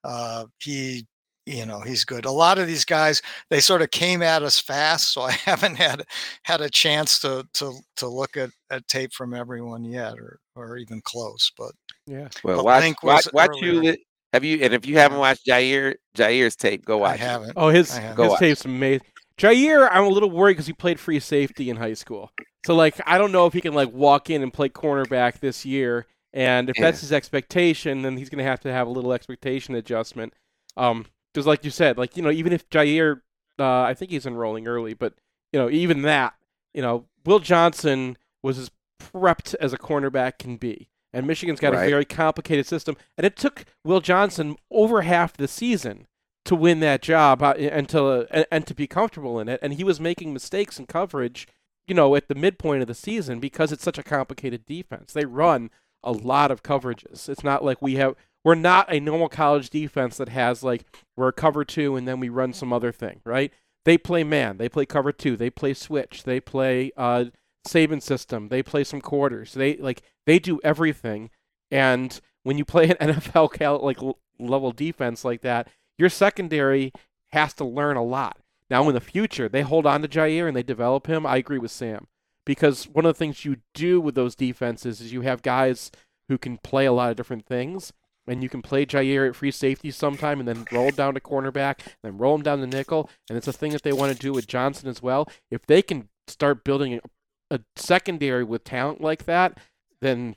Uh, he you know he's good. A lot of these guys they sort of came at us fast, so I haven't had had a chance to to to look at, at tape from everyone yet, or or even close. But Yeah. Well, But watch Link watch, was watch earlier. Hewlett. Have you? And if you haven't watched Jyaire Jyaire's tape, go watch. it. haven't. Oh, his have. Go his watch. tape's amazing. Jyaire, I'm a little worried because he played free safety in high school. So like, I don't know if he can like walk in and play cornerback this year. And if Yeah. that's his expectation, then he's gonna have to have a little expectation adjustment. Um, because like you said, like you know, even if Jyaire, uh, I think he's enrolling early, but you know, even that, you know, Will Johnson was as prepped as a cornerback can be. And Michigan's got a very complicated system, and it took Will Johnson over half the season to win that job uh, and to uh, and, and to be comfortable in it. And he was making mistakes in coverage, you know, at the midpoint of the season because it's such a complicated defense. They run a lot of coverages. It's not like we have. We're not a normal college defense that has like we're a cover two and then we run some other thing, right? They play man. They play cover two. They play switch. They play uh, Saban system. They play some quarters. They like they do everything. And when you play an NFL cal- like level defense like that, your secondary has to learn a lot. Now, in the future, they hold on to Jyaire and they develop him. I agree with Sam because one of the things you do with those defenses is you have guys who can play a lot of different things, and you can play Jyaire at free safety sometime, and then roll him down to cornerback, and then roll him down to nickel, and it's a thing that they want to do with Johnson as well. If they can start building a, a secondary with talent like that, then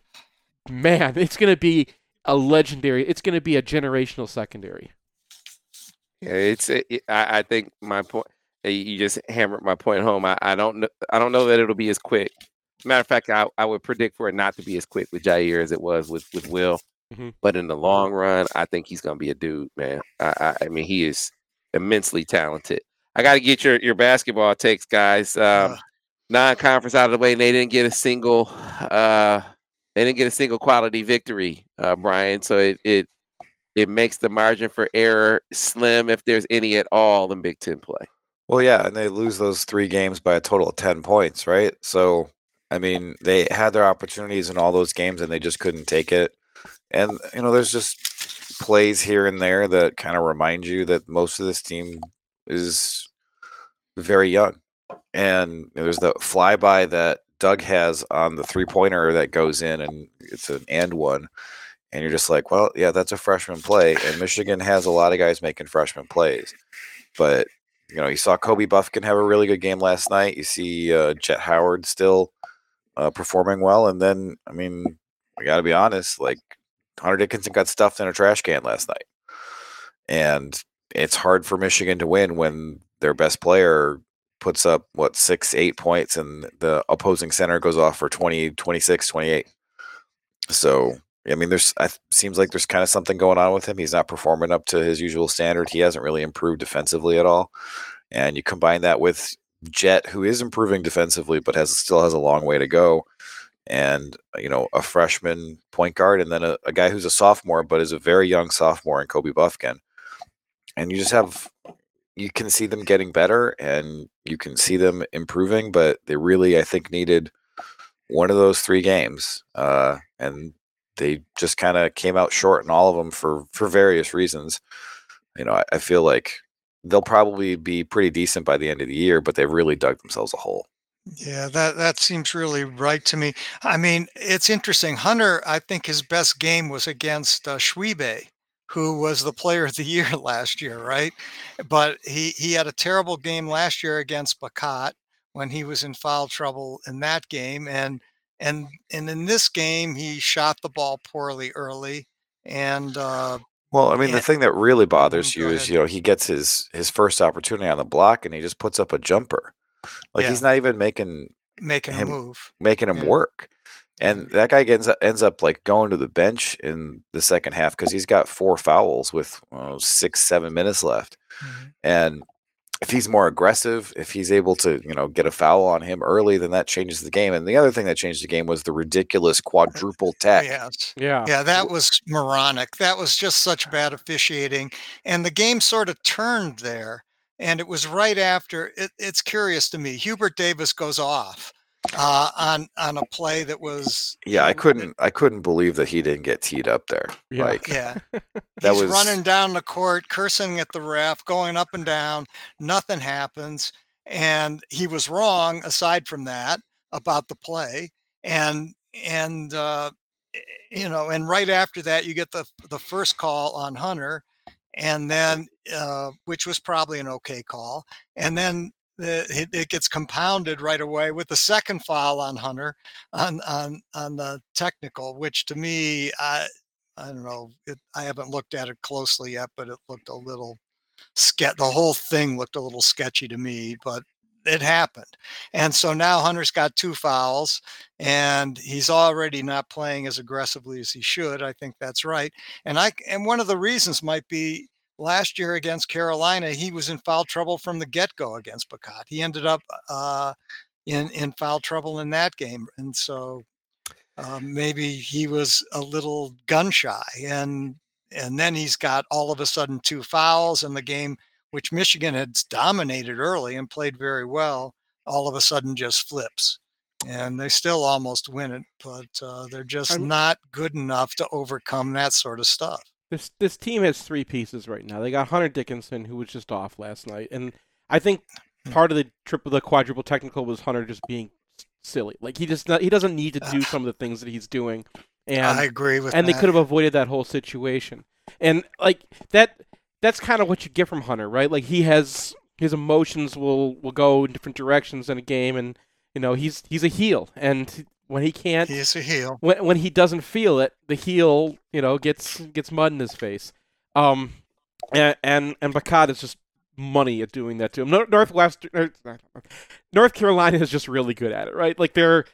man, it's going to be a legendary. It's going to be a generational secondary. Yeah, it's. It, it- I, I think my point. uh, You just hammered my point home. I, I don't know. I don't know that it'll be as quick. Matter of fact, I, I would predict for it not to be as quick with Jyaire as it was with with Will. Mhm. But in the long run, I think he's gonna be a dude, man. I, I, I mean, he is immensely talented. I got to get your your basketball takes, guys. Um, Uh. non-conference out of the way, and they didn't get a single. Uh, they didn't get a single quality victory, uh, Brian. So it it it makes the margin for error slim, if there's any at all, in Big Ten play. Well, yeah, and they lose those three games by a total of 10 points, right? So, I mean, they had their opportunities in all those games and they just couldn't take it. And, you know, there's just plays here and there that kind of remind you that most of this team is very young. And there's the flyby that Dug has on the three pointer that goes in and it's an and one. And you're just like, well, yeah, that's a freshman play. And Michigan has a lot of guys making freshman plays. But you know, you saw Kobe Bufkin have a really good game last night. You see uh, Jett Howard still uh, performing well, and then I mean, I got to be honest, like Hunter Dickinson got stuffed in a trash can last night, and it's hard for Michigan to win when their best player puts up what six, eight points, and the opposing center goes off for 20, 26, 28. So. I mean, there's. I, seems like there's kind of something going on with him. He's not performing up to his usual standard. He hasn't really improved defensively at all. And you combine that with Jett, who is improving defensively, but has still has a long way to go. And you know, a freshman point guard, and then a, a guy who's a sophomore, but is a very young sophomore in Kobe Bufkin. And you just have you can see them getting better and you can see them improving, but they really, I think, needed one of those three games, uh, and they just kind of came out short in all of them for for various reasons. You know, I, I feel like they'll probably be pretty decent by the end of the year, but they've really dug themselves a hole. Yeah, that that seems really right to me. I mean, it's interesting. Hunter, I think his best game was against uh, Tshiebwe, who was the player of the year last year, right? But he he had a terrible game last year against Bacot when he was in foul trouble in that game, and and and in this game he shot the ball poorly early, and uh, Well, I mean, the thing that really bothers go you is, you know, he gets his his first opportunity on the block and he just puts up a jumper. Like Yeah. he's not even making making a Him- move. making him Yeah. work. And that guy ends up, ends up like going to the bench in the second half because he's got four fouls with uh, six, seven minutes left. Mhm. And if he's more aggressive, if he's able to, you know, get a foul on him early, then that changes the game. And the other thing that changed the game was the ridiculous quadruple tech. Yes. Yeah. Yeah, that was moronic. That was just such bad officiating. And the game sort of turned there. And it was right after it, it's curious to me. Hubert Davis goes off uh, on on a play that was Yeah, I couldn't, I couldn't believe that he didn't get teed up there. Yeah. Like Yeah. that He's was running down the court, cursing at the ref, going up and down. Nothing happens. And he was wrong aside from that about the play. And and uh eh, you know, and right after that you get the the first call on Hunter and then uh which was probably an okay call. And then the, it, it gets compounded right away with the second foul on Hunter on on on the technical, which to me, I I don't know. It, I haven't looked at it closely yet, but it looked a little sketch. The whole thing looked a little sketchy to me, but it happened. And so now Hunter's got two fouls, and he's already not playing as aggressively as he should. I think that's right. And I and one of the reasons might be last year against Carolina, he was in foul trouble from the get go against Bacot. He ended up uh, in in foul trouble in that game, and so um, maybe he was a little gun shy and and then he's got all of a sudden two fouls in the game which michigan had dominated early and played very well all of a sudden just flips and they still almost win it but uh, they're just I'm- not good enough to overcome that sort of stuff This this team has three pieces right now. They got Hunter Dickinson, who was just off last night, and I think Hmm. part of the triple, the quadruple technical was Hunter just being silly. Like he just not, he doesn't need to do some of the things that he's doing, and i agree with that. and they could have avoided that whole situation. And like that, that's kind of what you get from Hunter, right? Like he has his emotions will will go in different directions in a game, and you know he's he's a heel, and when he can't, he's a heel when when he doesn't feel it, the heel, you know, gets gets mud in his face. Um, and and and Bacot is just money at doing that to him. Nor- Northwest er, North Carolina is just really good at it, right? Like they're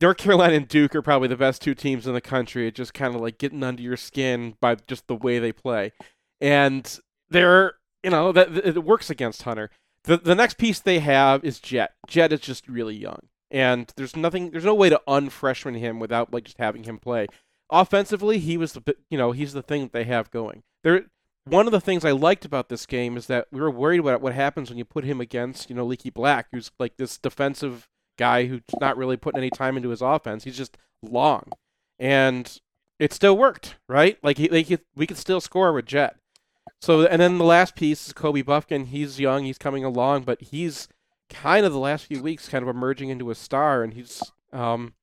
North Carolina and Duke are probably the best two teams in the country at just kind of like getting under your skin by just the way they play, and they're you know that it works against Hunter. The the next piece they have is Jett. Jett is just really young, and there's nothing, there's no way to unfreshman him without like just having him play. Offensively, he was the you know he's the thing that they have going. There, one of the things I liked about this game is that we were worried about what happens when you put him against you know Leaky Black, who's like this defensive guy who's not really putting any time into his offense. He's just long, and it still worked, right? Like he, they could, we could still score with Jett. So and then the last piece is Kobe Bufkin. He's young, he's coming along, but he's kind of the last few weeks kind of emerging into a star. And he's um,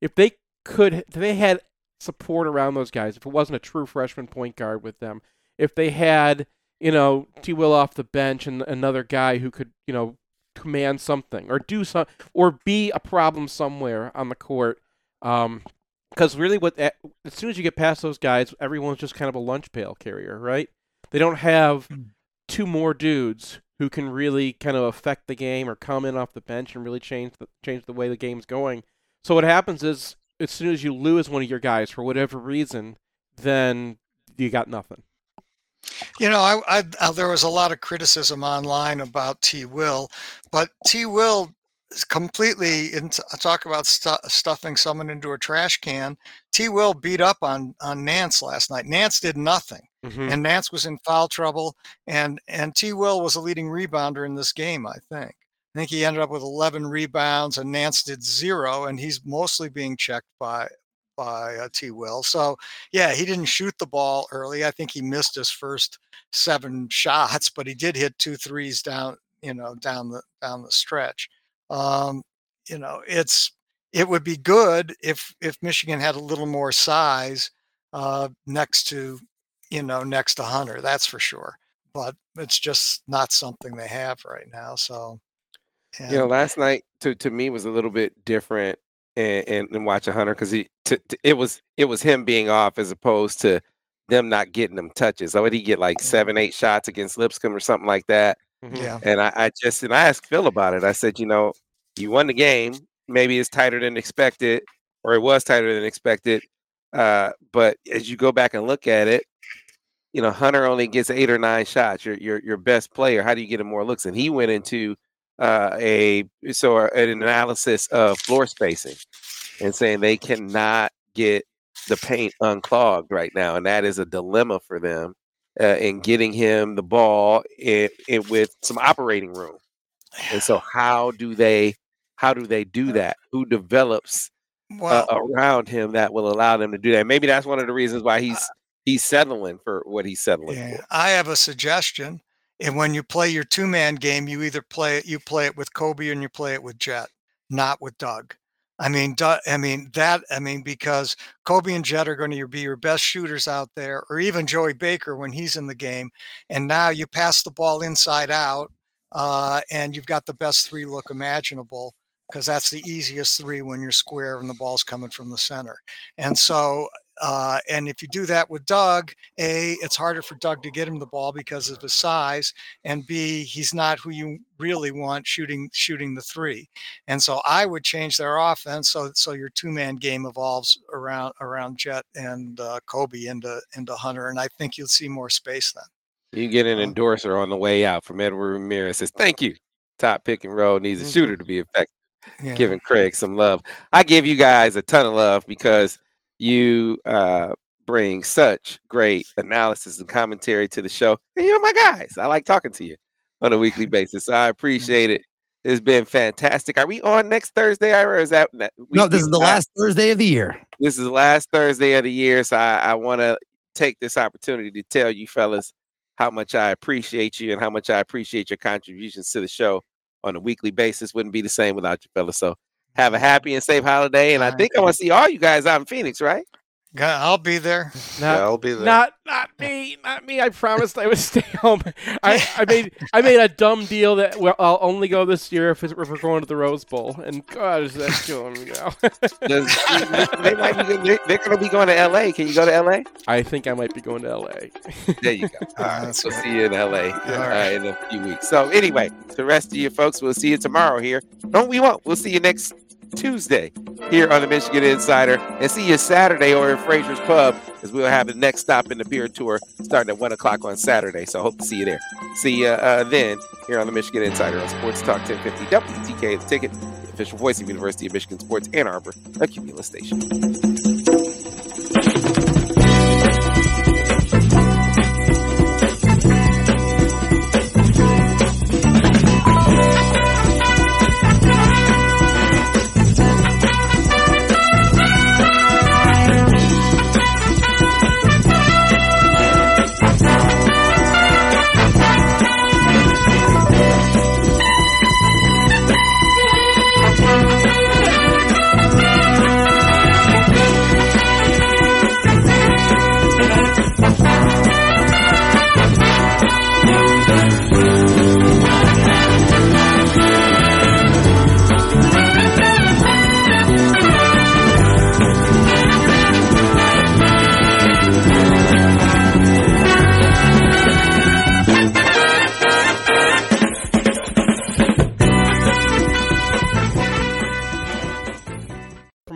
if they could, if they had support around those guys, if it wasn't a true freshman point guard with them, if they had you know T. Will off the bench and another guy who could you know command something or do some or be a problem somewhere on the court. Um, because really, what as soon as you get past those guys, everyone's just kind of a lunch pail carrier, right? They don't have Mm. two more dudes who can really kind of affect the game or come in off the bench and really change the change the way the game's going. So what happens is, as soon as you lose one of your guys for whatever reason, then you got nothing. You know, I, I, there was a lot of criticism online about T. Will, but T. Will is completely in talk about stu- stuffing someone into a trash can. T. Will beat up on on Nance last night. Nance did nothing. Mhm. and Nance was in foul trouble, and and T. Will was a leading rebounder in this game. I think. I think he ended up with 11 rebounds, and Nance did zero, and he's mostly being checked by by uh, T. Will. So yeah, he didn't shoot the ball early. I think he missed his first seven shots, but he did hit two threes down, you know, down the down the stretch. Um, you know, it's it would be good if if Michigan had a little more size uh, next to, you know, next to Hunter. That's for sure. But it's just not something they have right now. So, You know, last night to to me was a little bit different and and, and watching Hunter because he t- t- it was it was him being off as opposed to them not getting them touches. So would he get like seven, eight shots against Lipscomb or something like that? Mhm. yeah, And I, I just and I asked Phil about it. I said, you know, you won the game. Maybe it's tighter than expected, or it was tighter than expected. Uh, but as you go back and look at it, you know, Hunter only gets eight or nine shots. Your your your best player. How do you get him more looks? And he went into uh, a so uh, an analysis of floor spacing and saying they cannot get the paint unclogged right now, and that is a dilemma for them uh, in getting him the ball in, in with some operating room. And so, how do they how do they do that? Who develops uh, around him that will allow them to do that? Maybe that's one of the reasons why he's he's settling for what he's settling Yeah, for. I have a suggestion. And when you play your two man game, you either play it, you play it with Kobe and you play it with Jett, not with Dug. I mean, Dug, I mean that. I mean because Kobe and Jett are going to be your best shooters out there, or even Joey Baker when he's in the game. And now you pass the ball inside out, uh, and you've got the best three look imaginable because that's the easiest three when you're square and the ball's coming from the center. And so, uh, and if you do that with Dug, a, it's harder for Dug to get him the ball because of his size, and B, he's not who you really want shooting shooting the three. And so I would change their offense so so your two man game evolves around around Jett and uh, Kobe into into Hunter, and I think you'll see more space then. You get an Uh, endorser on the way out from Edward Ramirez says, "Thank you. Top pick and roll needs a Mhm. shooter to be effective." Yeah. Giving Craig some love. I give you guys a ton of love because you uh, bring such great analysis and commentary to the show, and you're my guys. I like talking to you on a weekly basis. So I appreciate it. It's been fantastic. Are we on next Thursday, Ira? Or is that No, this is the I- last Thursday of the year. this is the last Thursday of the year, so I, I want to take this opportunity to tell you fellas how much I appreciate you and how much I appreciate your contributions to the show on a weekly basis. Wouldn't be the same without you fellas. So have a happy and safe holiday, and I think I want to see all you guys out in Phoenix, right? Yeah, I'll be there. Not, I'll be there. not not me, not me. I promised I would stay home. I, I made I made a dumb deal that well, I'll only go this year if, if we're going to the Rose Bowl. And God, is that killing me now? Does- they, might be, they're they're going to be going to L.A. Can you go to L.A.? I think I might be going to L.A. There you go. All Ah, right, we'll see you in LA uh, in a few weeks. So anyway, the rest of you folks, we'll see you tomorrow here. No, we won't. We'll see you next Tuesday here on the Michigan Insider, and see you Saturday over at Fraser's Pub as we'll have the next stop in the beer tour starting at one o'clock on Saturday. So hope to see you there. See you uh, then here on the Michigan Insider on Sports Talk 1050 WTK, the ticket, the official voice of University of Michigan Sports Ann Arbor, a Cumulus station.